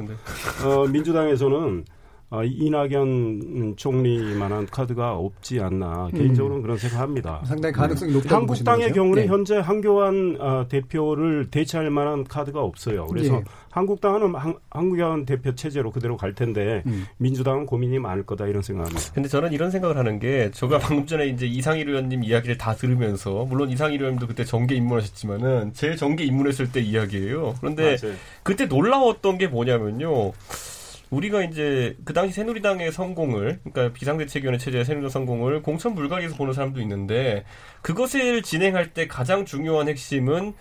어, 민주당에서는 어, 이낙연 총리만한 카드가 없지 않나 개인적으로는 음. 그런 생각합니다. 상당히 가능성이 네. 높다고 한국당의 경우는 네. 현재 한교안 어, 대표를 대체할 만한 카드가 없어요. 그래서 네. 한국당은 한, 한국연 대표 체제로 그대로 갈 텐데 음. 민주당은 고민이 많을 거다 이런 생각합니다. 근데 저는 이런 생각을 하는 게 제가 방금 전에 이제 이상일 의원님 이야기를 다 들으면서 물론 이상일 의원님도 그때 정계 입문하셨지만은 제 정계 입문했을 때 이야기예요. 그런데 맞아요. 그때 놀라웠던 게 뭐냐면요. 우리가 이제 그 당시 새누리당의 성공을 그러니까 비상대책위원회 체제의 새누리당 성공을 공천 불가리에서 보는 사람도 있는데 그것을 진행할 때 가장 중요한 핵심은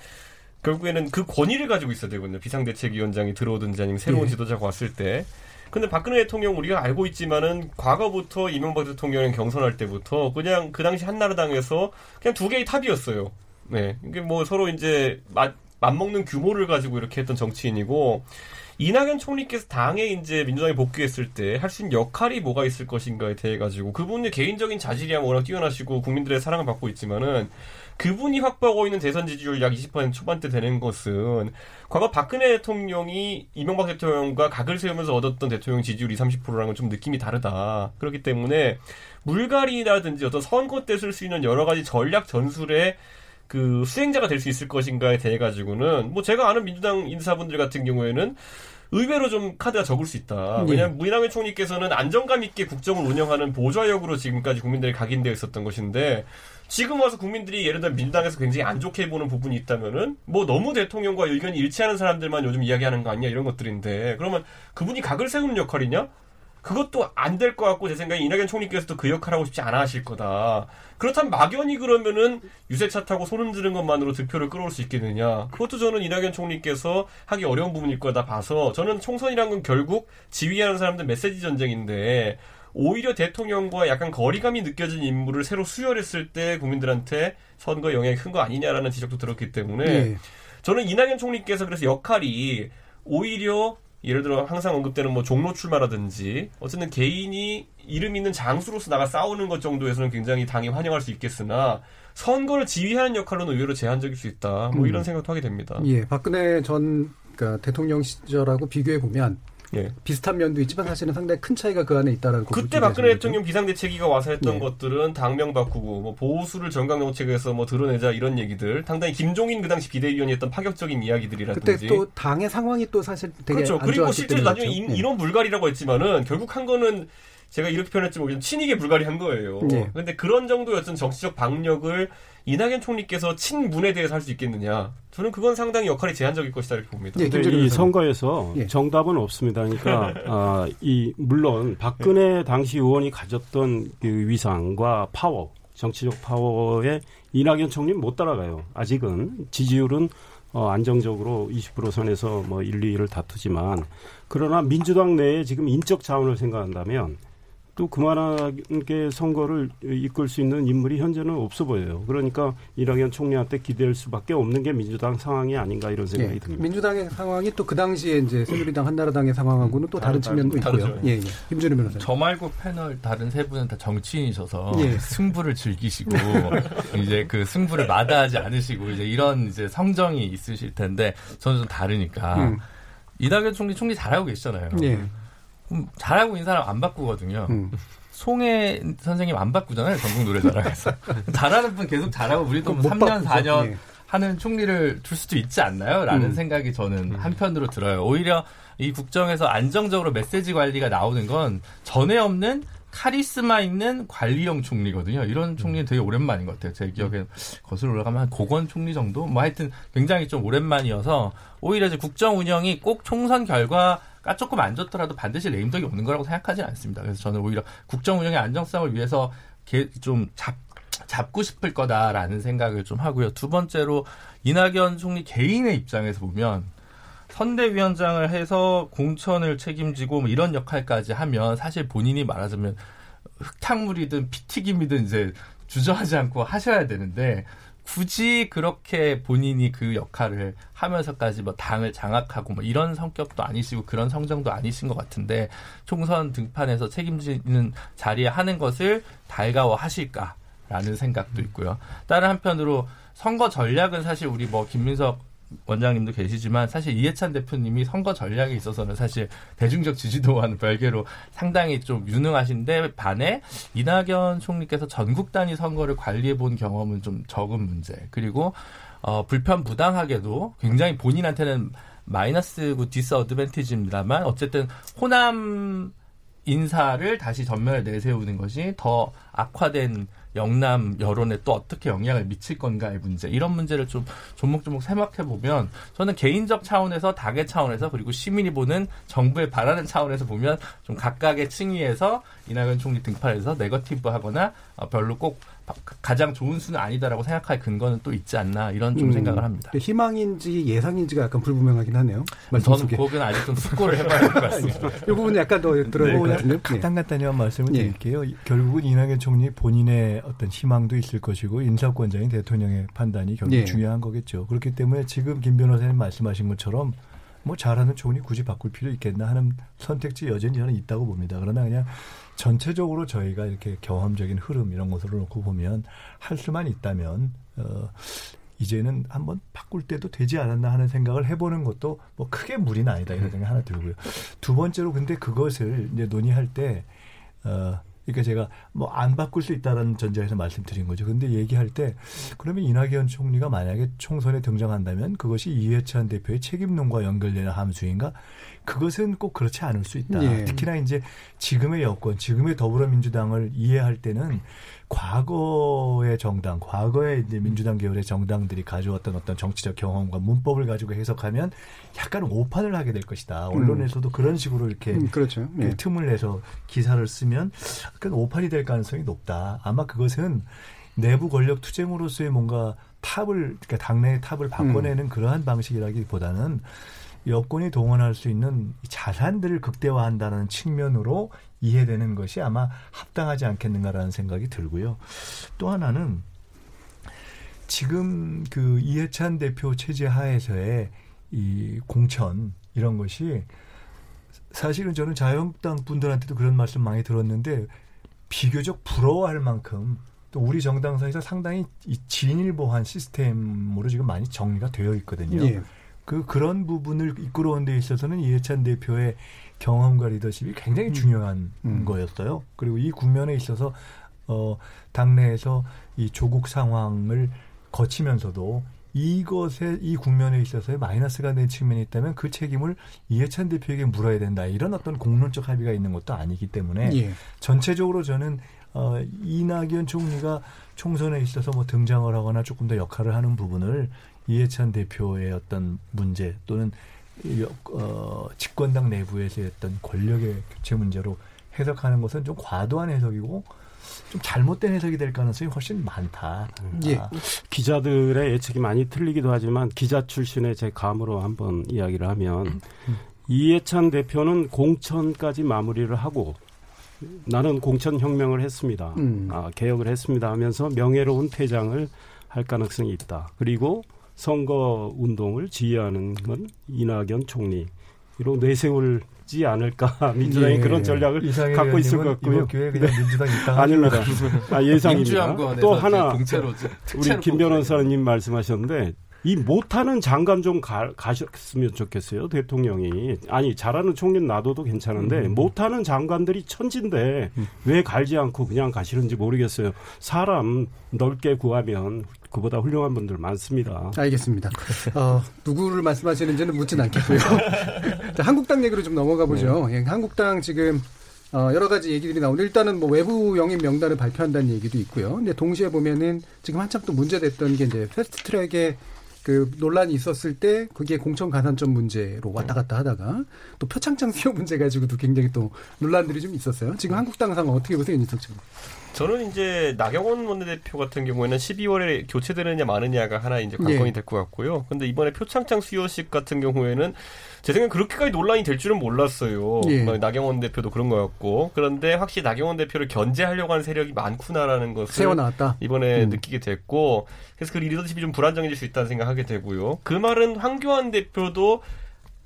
결국에는 그 권위를 가지고 있어야 되거든요. 비상대책위원장이 들어오든지 아니면 새로운 네. 지도자가 왔을 때. 근데 박근혜 대통령 우리가 알고 있지만은 과거부터 이명박 대통령이 경선할 때부터 그냥 그 당시 한나라당에서 그냥 두 개의 탑이었어요. 네. 이게 뭐 서로 이제 맞, 맞먹는 규모를 가지고 이렇게 했던 정치인이고 이낙연 총리께서 당에 이제 민주당에 복귀했을 때 할 수 있는 역할이 뭐가 있을 것인가에 대해 가지고 그분의 개인적인 자질이야 워낙 뛰어나시고 국민들의 사랑을 받고 있지만은 그분이 확보하고 있는 대선 지지율 약 20% 초반대 되는 것은 과거 박근혜 대통령이 이명박 대통령과 각을 세우면서 얻었던 대통령 지지율이 30%라는 좀 느낌이 다르다. 그렇기 때문에 물갈이라든지 어떤 선거 때 쓸 수 있는 여러 가지 전략 전술에 그 수행자가 될 수 있을 것인가에 대해 가지고는 뭐 제가 아는 민주당 인사분들 같은 경우에는 의외로 좀 카드가 적을 수 있다. 네. 왜냐하면 문희남의 총리께서는 안정감 있게 국정을 운영하는 보좌역으로 지금까지 국민들이 각인되어 있었던 것인데 지금 와서 국민들이 예를 들어 민주당에서 굉장히 안 좋게 보는 부분이 있다면은 뭐 너무 대통령과 의견이 일치하는 사람들만 요즘 이야기하는 거 아니냐 이런 것들인데 그러면 그분이 각을 세우는 역할이냐? 그것도 안 될 것 같고 제 생각에 이낙연 총리께서도 그 역할 하고 싶지 않아 하실 거다. 그렇다면 막연히 그러면은 유세차 타고 손 흔드는 것만으로 득표를 끌어올 수 있겠느냐. 그것도 저는 이낙연 총리께서 하기 어려운 부분일 거다 봐서 저는 총선이란 건 결국 지휘하는 사람들 메시지 전쟁인데 오히려 대통령과 약간 거리감이 느껴진 인물을 새로 수혈했을 때 국민들한테 선거 영향이 큰 거 아니냐라는 지적도 들었기 때문에 네. 저는 이낙연 총리께서 그래서 역할이 오히려 예를 들어 항상 언급되는 뭐 종로 출마라든지 어쨌든 개인이 이름 있는 장수로서 나가 싸우는 것 정도에서는 굉장히 당이 환영할 수 있겠으나 선거를 지휘하는 역할로는 의외로 제한적일 수 있다. 뭐 이런 음. 생각도 하게 됩니다. 예, 박근혜 전 그러니까 대통령 시절하고 비교해 보면 예. 비슷한 면도 있지만 사실은 상당히 큰 차이가 그 안에 있다라는 그때 박근혜 대통령 비상대책위가 와서 했던 예. 것들은 당명 바꾸고 뭐 보수를 정강 정책에서 뭐 드러내자 이런 얘기들 상당히 김종인 그 당시 비대위원이었던 파격적인 이야기들이라든지 그때 또 당의 상황이 또 사실 되게 그렇죠. 그리고 실제로 나중에 그렇죠. 인원 불가리라고 했지만은 결국 한 거는 제가 이렇게 표현했지 모르겠지만 친이계 불가리한 거예요. 네. 근데 그런 정도였던 정치적 박력을 이낙연 총리께서 친문에 대해서 할 수 있겠느냐? 저는 그건 상당히 역할이 제한적일 것이다 이렇게 봅니다. 예, 이 선거에서 예. 정답은 없습니다. 그러니까 아, 이 물론 박근혜 예. 당시 의원이 가졌던 그 위상과 파워, 정치적 파워에 이낙연 총리 못 따라가요. 아직은 지지율은 어, 안정적으로 20% 선에서 뭐 1, 2위를 다투지만 그러나 민주당 내에 지금 인적 자원을 생각한다면 또 그만하게 선거를 이끌 수 있는 인물이 현재는 없어 보여요. 그러니까 이낙연 총리한테 기댈 수밖에 없는 게 민주당 상황이 아닌가 이런 생각이 예, 듭니다. 민주당의 상황이 또 그 당시에 이제 새누리당 한나라당의 상황하고는 또 다른, 다른 측면도 다르죠. 있고요. 예, 예. 김준일 변호사님. 저 말고 패널 다른 세 분은 다 정치인이셔서 예. 승부를 즐기시고 이제 그 승부를 마다하지 않으시고 이제 이런 이제 성정이 있으실 텐데 저는 좀 다르니까 음. 이낙연 총리 총리 잘하고 계시잖아요. 예. 음, 잘하고 있는 사람 안 바꾸거든요. 음. 송혜 선생님 안 바꾸잖아요. 전국 노래자랑에서. 잘하는 분 계속 잘하고 우리도 뭐 3년, 4년 네. 하는 총리를 둘 수도 있지 않나요? 라는 음. 생각이 저는 음. 한편으로 들어요. 오히려 이 국정에서 안정적으로 메시지 관리가 나오는 건 전에 없는 카리스마 있는 관리형 총리거든요. 이런 총리는 되게 오랜만인 것 같아요. 제 기억에 거슬러 올라가면 한 고건 총리 정도? 뭐 하여튼 굉장히 좀 오랜만이어서 오히려 이제 국정 운영이 꼭 총선 결과 가 조금 안 좋더라도 반드시 레임덕이 없는 거라고 생각하지는 않습니다. 그래서 저는 오히려 국정 운영의 안정성을 위해서 좀 잡, 잡고 싶을 거다라는 생각을 좀 하고요. 두 번째로 이낙연 총리 개인의 입장에서 보면 선대위원장을 해서 공천을 책임지고 뭐 이런 역할까지 하면 사실 본인이 말하자면 흙탕물이든 피튀김이든 이제 주저하지 않고 하셔야 되는데 굳이 그렇게 본인이 그 역할을 하면서까지 뭐 당을 장악하고 뭐 이런 성격도 아니시고 그런 성정도 아니신 것 같은데 총선 등판에서 책임지는 자리에 하는 것을 달가워 하실까라는 생각도 있고요. 다른 한편으로 선거 전략은 사실 우리 뭐 김민석 원장님도 계시지만 사실 이해찬 대표님이 선거 전략에 있어서는 사실 대중적 지지도와는 별개로 상당히 좀 유능하신데 반해 이낙연 총리께서 전국 단위 선거를 관리해 본 경험은 좀 적은 문제. 그리고 어 불편 부당하게도 굉장히 본인한테는 마이너스고 disadvantage입니다만 어쨌든 호남 인사를 다시 전면에 내세우는 것이 더 악화된 영남 여론에 또 어떻게 영향을 미칠 건가의 문제 이런 문제를 좀 조목조목 생각해 보면 저는 개인적 차원에서 당의 차원에서 그리고 시민이 보는 정부의 바라는 차원에서 보면 좀 각각의 층위에서 이낙연 총리 등판에서 네거티브하거나 어, 별로 꼭 가장 좋은 수는 아니다라고 생각할 근거는 또 있지 않나 이런 좀 음, 생각을 합니다. 희망인지 예상인지가 약간 불분명하긴 하네요. 저는 그거는 아직 좀 숙고를 해봐야 할것 같습니다. 이 부분은 약간 더 들어야 될 네, 간단간단한 말씀을 네. 드릴게요. 결국은 이낙연 총리 본인의 어떤 희망도 있을 것이고 인사권자인 대통령의 판단이 결국 네. 중요한 거겠죠. 그렇기 때문에 지금 김 변호사님 말씀하신 것처럼 뭐 잘하는 총리 굳이 바꿀 필요 있겠나 하는 선택지 여전히 저는 있다고 봅니다. 그러나 그냥 전체적으로 저희가 이렇게 경험적인 흐름 이런 것으로 놓고 보면 할 수만 있다면 어 이제는 한번 바꿀 때도 되지 않았나 하는 생각을 해보는 것도 뭐 크게 무리는 아니다 이런 생각 하나 들고요. 두 번째로 근데 그것을 이제 논의할 때 어. 그러니까 제가 뭐 안 바꿀 수 있다라는 전제에서 말씀드린 거죠. 근데 얘기할 때 그러면 이낙연 총리가 만약에 총선에 등장한다면 그것이 이해찬 대표의 책임론과 연결되는 함수인가? 그것은 꼭 그렇지 않을 수 있다. 예. 특히나 이제 지금의 여권, 지금의 더불어민주당을 이해할 때는 과거의 정당, 과거의 이제 민주당 계열의 정당들이 가져왔던 어떤 정치적 경험과 문법을 가지고 해석하면 약간 오판을 하게 될 것이다. 언론에서도 음. 그런 식으로 이렇게 음, 그렇죠. 그 예. 틈을 내서 기사를 쓰면 약간 오판이 될 가능성이 높다. 아마 그것은 내부 권력 투쟁으로서의 뭔가 탑을 그러니까 당내의 탑을 바꿔내는 음. 그러한 방식이라기보다는 여권이 동원할 수 있는 자산들을 극대화한다는 측면으로 이해되는 것이 아마 합당하지 않겠는가라는 생각이 들고요. 또 하나는 지금 그 이해찬 대표 체제 하에서의 이 공천 이런 것이 사실은 저는 자유한국당 분들한테도 그런 말씀 많이 들었는데 비교적 부러워할 만큼 또 우리 정당 사에서 상당히 이 진일보한 시스템으로 지금 많이 정리가 되어 있거든요. 예. 그 그런 부분을 이끌어온 데 있어서는 이해찬 대표의 경험과 리더십이 굉장히 음. 중요한 음. 거였어요. 그리고 이 국면에 있어서 어 당내에서 이 조국 상황을 거치면서도 이것에 이 국면에 있어서의 마이너스가 된 측면이 있다면 그 책임을 이해찬 대표에게 물어야 된다. 이런 어떤 공론적 합의가 있는 것도 아니기 때문에 예. 전체적으로 저는 어, 이낙연 총리가 총선에 있어서 뭐 등장을 하거나 조금 더 역할을 하는 부분을 이해찬 대표의 어떤 문제 또는 어, 집권당 내부에서의 어떤 권력의 교체 문제로 해석하는 것은 좀 과도한 해석이고 좀 잘못된 해석이 될 가능성이 훨씬 많다. 예. 아. 기자들의 예측이 많이 틀리기도 하지만 기자 출신의 제 감으로 한번 이야기를 하면 음. 이해찬 대표는 공천까지 마무리를 하고 나는 공천 혁명을 했습니다. 음. 아, 개혁을 했습니다 하면서 명예로운 퇴장을 할 가능성이 있다. 그리고 선거 운동을 지휘하는 건 이낙연 총리. 이런 내세울 지 않을까 민주당이 예. 그런 전략을 갖고 있을 것 같고요. 교회 그냥 네. 민주당 있다 아닙니다. 아, 예상입니다. 또 하나 우리 김 변호사님 말씀하셨는데 이 못하는 장관 좀 가, 가셨으면 좋겠어요 대통령이 아니 잘하는 총리는 놔둬도 괜찮은데 음. 못하는 장관들이 천진데 음. 왜 갈지 않고 그냥 가시는지 모르겠어요 사람 넓게 구하면 그보다 훌륭한 분들 많습니다. 알겠습니다. 어, 누구를 말씀하시는지는 묻진 않겠고요. 자, 한국당 얘기로 좀 넘어가 보죠. 네. 예, 한국당 지금 어, 여러 가지 얘기들이 나오는데 일단은 뭐 외부 영입 명단을 발표한다는 얘기도 있고요. 근데 동시에 보면은 지금 한참 또 문제됐던 게 이제 패스트 트랙에 그 논란이 있었을 때 그게 공천 가산점 문제로 왔다 갔다 하다가 또 표창장 수요 문제 가지고도 굉장히 또 논란들이 좀 있었어요. 지금 한국당 상황 어떻게 보세요, 인석 씨? 저는 이제 나경원 원내대표 같은 경우에는 12월에 교체되느냐 마느냐가 하나 이제 관건이 예. 될것 같고요. 근데 이번에 표창장 수요식 같은 경우에는 제 생각엔 그렇게까지 논란이 될 줄은 몰랐어요. 예. 뭐 나경원 대표도 그런 거였고 그런데 확실히 나경원 대표를 견제하려고 하는 세력이 많구나라는 것을 세워나왔다. 이번에 음. 느끼게 됐고 그래서 그 리더십이 좀 불안정해질 수 있다는 생각하게 되고요. 그 말은 황교안 대표도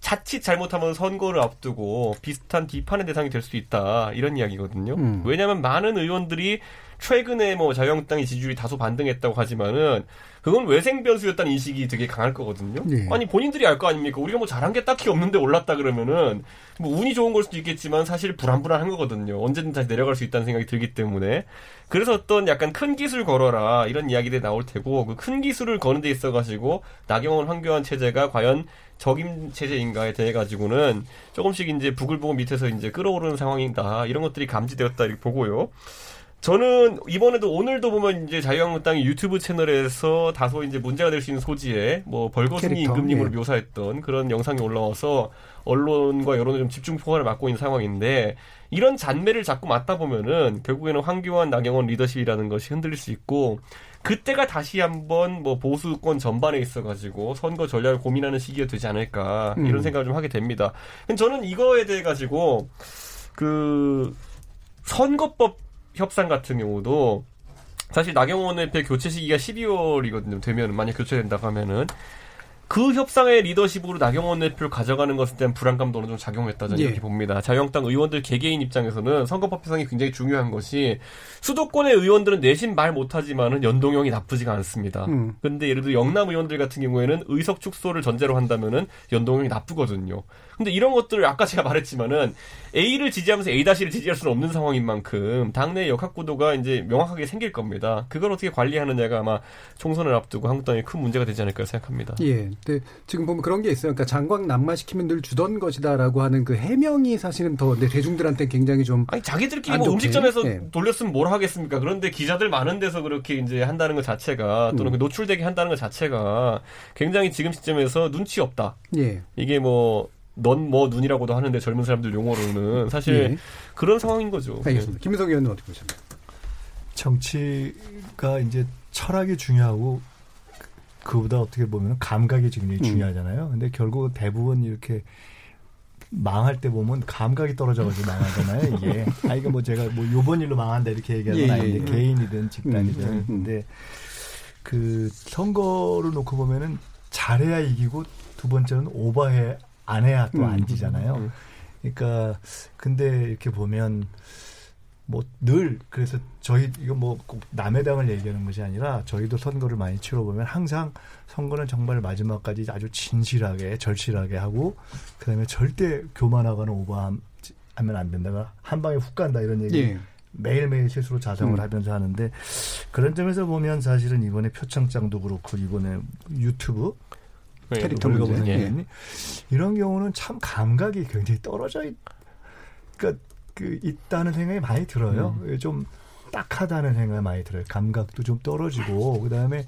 자칫 잘못하면 선거를 앞두고 비슷한 비판의 대상이 될 수 있다 이런 이야기거든요. 음. 왜냐하면 많은 의원들이 최근에 뭐 자유한국당의 지지율이 다소 반등했다고 하지만은 그건 외생 변수였다는 인식이 되게 강할 거거든요. 네. 아니 본인들이 알 거 아닙니까? 우리가 뭐 잘한 게 딱히 없는데 올랐다 그러면은 뭐 운이 좋은 걸 수도 있겠지만 사실 불안불안한 거거든요. 언제든 다시 내려갈 수 있다는 생각이 들기 때문에 그래서 어떤 약간 큰 기술 걸어라 이런 이야기들이 나올 테고 그 큰 기술을 거는 데 있어 가지고 나경원 황교안 체제가 과연 적임 체제인가에 대해 가지고는 조금씩 이제 부글부글 밑에서 이제 끌어오르는 상황이다 이런 것들이 감지되었다 이렇게 보고요. 저는 이번에도 오늘도 보면 이제 자유한국당이 유튜브 채널에서 다소 이제 문제가 될 수 있는 소지에 뭐 벌거숭이 임금님으로 예. 묘사했던 그런 영상이 올라와서 언론과 여론을 좀 집중 포괄을 맡고 있는 상황인데 이런 잔매를 자꾸 맞다 보면은 결국에는 황교안 나경원 리더십이라는 것이 흔들릴 수 있고 그때가 다시 한번 뭐 보수권 전반에 있어가지고 선거 전략을 고민하는 시기가 되지 않을까 이런 음. 생각을 좀 하게 됩니다. 저는 이거에 대해 가지고 그 선거법 협상 같은 경우도 사실 나경원 의표 교체 시기가 12월이거든요. 되면 만약 교체된다고 하면은 그 협상의 리더십으로 나경원 대표를 가져가는 것에 대한 불안감도 어느 정도 작용했다 저는 예. 이렇게 봅니다. 자유한국당 의원들 개개인 입장에서는 선거법 협상이 굉장히 중요한 것이 수도권의 의원들은 내심 말 못하지만은 연동형이 나쁘지가 않습니다. 음. 근데 예를 들어 영남 의원들 같은 경우에는 의석 축소를 전제로 한다면은 연동형이 나쁘거든요. 근데 이런 것들을 아까 제가 말했지만은 A를 지지하면서 A-를 지지할 수는 없는 상황인 만큼 당내 역학 구도가 이제 명확하게 생길 겁니다. 그걸 어떻게 관리하느냐가 아마 총선을 앞두고 한국당에 큰 문제가 되지 않을까 생각합니다. 예. 근데 지금 보면 그런 게 있어요. 그러니까 장관 남마시키면 늘 주던 것이다라고 하는 그 해명이 사실은 더 대중들한테 굉장히 좀 아니 자기들끼리 뭐 음식점에서 예. 돌렸으면 뭘 하겠습니까? 그런데 기자들 많은 데서 그렇게 이제 한다는 것 자체가 또는 음. 그 노출되게 한다는 것 자체가 굉장히 지금 시점에서 눈치 없다. 예. 이게 뭐 넌 뭐 눈이라고도 하는데 젊은 사람들 용어로는 사실 예. 그런 상황인 거죠. 알겠습니다. 네. 김민석 의원은 어떻게 보십니까? 정치가 이제 철학이 중요하고 그보다 어떻게 보면 감각이 굉장히 음. 중요하잖아요. 근데 결국 대부분 이렇게 망할 때 보면 감각이 떨어져가지고 망하잖아요. 이게 아 이거 뭐 제가 뭐 요번 일로 망한다 이렇게 얘기하는 건 예, 예, 아닌데 예. 개인이든 집단이든 음, 음, 음. 근데 그 선거를 놓고 보면은 잘해야 이기고 두 번째는 오버해 안 해야 또 안 지잖아요. 음. 그러니까 근데 이렇게 보면 뭐 늘 그래서 저희 이거 뭐꼭 남의 당을 얘기하는 것이 아니라 저희도 선거를 많이 치러 보면 항상 선거는 정말 마지막까지 아주 진실하게 절실하게 하고 그다음에 절대 교만하거나 오버하면 안 된다. 한 방에 훅 간다 이런 얘기 예. 매일매일 실수로 자성을 음. 하면서 하는데 그런 점에서 보면 사실은 이번에 표창장도 그렇고 이번에 유튜브 네, 캐릭터 문제 예. 이런 경우는 참 감각이 굉장히 떨어져 있, 그러니까 그 있다는 생각이 많이 들어요. 음. 좀 딱하다는 생각이 많이 들어요. 감각도 좀 떨어지고 그다음에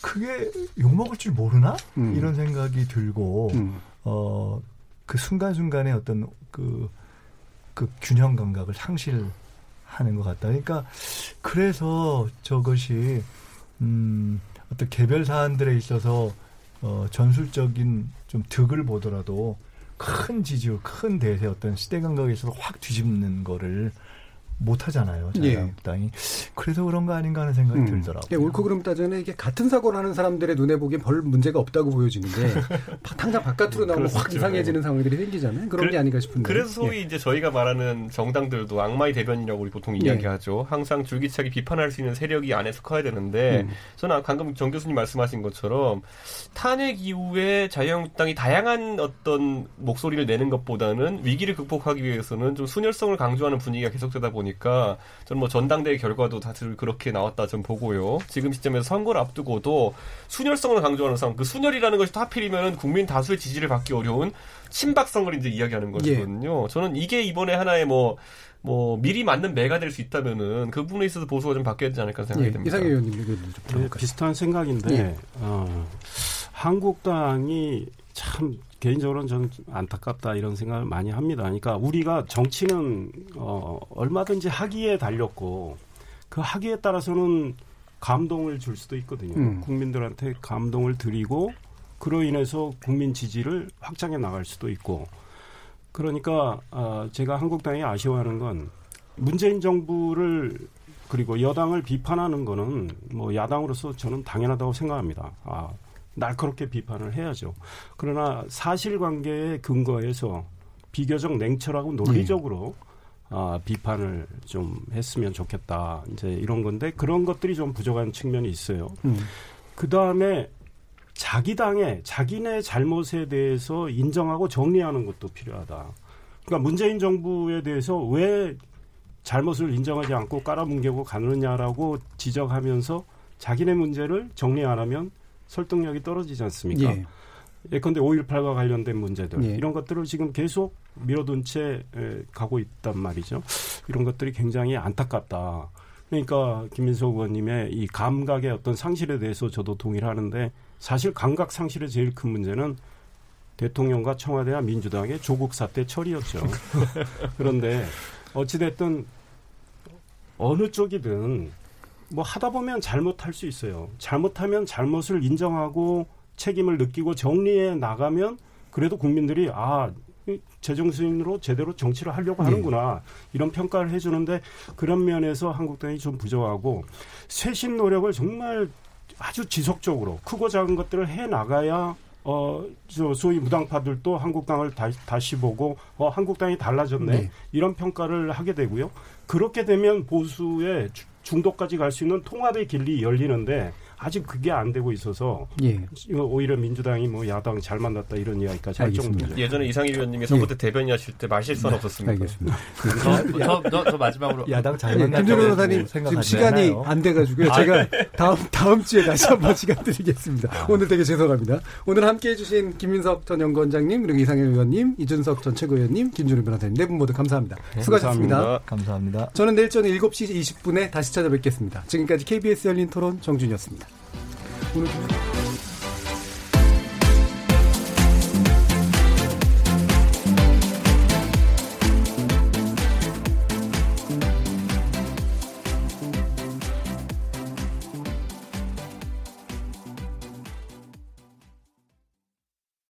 그게 욕 먹을 줄 모르나 음. 이런 생각이 들고 음. 어그 순간순간에 어떤 그, 그 균형 감각을 상실 하는 것 같다. 그러니까 그래서 저것이 음 어떤 개별 사안들에 있어서 어 전술적인 좀 득을 보더라도 큰 지지율, 큰 대세 어떤 시대 감각에 있어서 확 뒤집는 거를 못 하잖아요. 자유한국당이. 예. 그래서 그런 거 아닌가 하는 생각이 음. 들더라고요. 예, 옳고 그름 따지면 이게 같은 사고를 하는 사람들의 눈에 보기엔 별 문제가 없다고 보여지는데 당장 바깥으로 나오면 확 이상해지는 상황들이 생기잖아요. 그런 그래, 게 아닌가 싶은데. 그래서 소위 예. 이제 저희가 말하는 정당들도 악마의 대변이라고 우리 보통 예. 이야기하죠. 항상 줄기차게 비판할 수 있는 세력이 안에서 커야 되는데 음. 저는 방금 정 교수님 말씀하신 것처럼 탄핵 이후에 자유한국당이 다양한 어떤 목소리를 내는 것보다는 위기를 극복하기 위해서는 좀 순혈성을 강조하는 분위기가 계속되다 보니 보니까 저는 뭐 전당대회 결과도 다들 그렇게 나왔다 좀 보고요. 지금 시점에서 선거를 앞두고도 순혈성을 강조하는 상황, 그 순혈이라는 것이 하필이면 국민 다수의 지지를 받기 어려운 친박성을 이제 이야기하는 것이거든요. 예. 저는 이게 이번에 하나의 뭐, 뭐, 미리 맞는 매가 될 수 있다면은 그 부분에 있어서 보수가 좀 바뀌어야 되지 않을까 생각이 예. 됩니다. 이상희 의원님 좀 네, 비슷한 생각인데, 예. 어, 한국당이 참 개인적으로는 저는 안타깝다 이런 생각을 많이 합니다. 그러니까 우리가 정치는 어, 얼마든지 하기에 달렸고 그 하기에 따라서는 감동을 줄 수도 있거든요. 음. 국민들한테 감동을 드리고 그로 인해서 국민 지지를 확장해 나갈 수도 있고 그러니까 어, 제가 한국당이 아쉬워하는 건 문재인 정부를 그리고 여당을 비판하는 거는 뭐 야당으로서 저는 당연하다고 생각합니다. 아, 날카롭게 비판을 해야죠. 그러나 사실관계에 근거해서 비교적 냉철하고 논리적으로 네. 아, 비판을 좀 했으면 좋겠다. 이제 이런 건데 그런 것들이 좀 부족한 측면이 있어요. 음. 그 다음에 자기 당의 자기네 잘못에 대해서 인정하고 정리하는 것도 필요하다. 그러니까 문재인 정부에 대해서 왜 잘못을 인정하지 않고 깔아뭉개고 가느냐라고 지적하면서 자기네 문제를 정리 안 하면 설득력이 떨어지지 않습니까? 예. 예컨대 5.18과 관련된 문제들 예. 이런 것들을 지금 계속 밀어둔 채 가고 있단 말이죠. 이런 것들이 굉장히 안타깝다. 그러니까 김민석 의원님의 이 감각의 어떤 상실에 대해서 저도 동의를 하는데 사실 감각 상실의 제일 큰 문제는 대통령과 청와대와 민주당의 조국 사태 처리였죠. 그런데 어찌됐든 어느 쪽이든 뭐 하다 보면 잘못할 수 있어요. 잘못하면 잘못을 인정하고 책임을 느끼고 정리해 나가면 그래도 국민들이 아 제정신으로 제대로 정치를 하려고 하는구나 네. 이런 평가를 해주는데 그런 면에서 한국당이 좀 부족하고 쇄신 노력을 정말 아주 지속적으로 크고 작은 것들을 해 나가야 어, 저 소위 무당파들도 한국당을 다시, 다시 보고, 어, 한국당이 달라졌네. 네. 이런 평가를 하게 되고요. 그렇게 되면 보수의 중도까지 갈 수 있는 통합의 길이 열리는데 아직 그게 안 되고 있어서 예. 오히려 민주당이 뭐 야당 잘 만났다 이런 이야기까지 할 정도죠. 예전에 이상희 의원님이 선거 때 예. 대변인하실 때 마실선 네. 없었습니다. 알겠습니다. 저, 저, 저, 마지막으로 야당 잘 만났다. 김준호 변호사님 지금 시간이 않아요? 안 돼가지고요. 아, 제가 네. 다음 다음 주에 다시 한번 시간 드리겠습니다. 아. 오늘 되게 죄송합니다. 오늘 함께해 주신 김민석 전 연구원장님 그리고 이상희 의원님, 이준석 전 최고위원님, 김준호 변호사님 네 분 모두 감사합니다. 네, 수고하셨습니다. 감사합니다. 감사합니다. 저는 내일 저녁 7시 20분에 다시 찾아뵙겠습니다. 지금까지 KBS 열린 토론 정준이었습니다. Bunu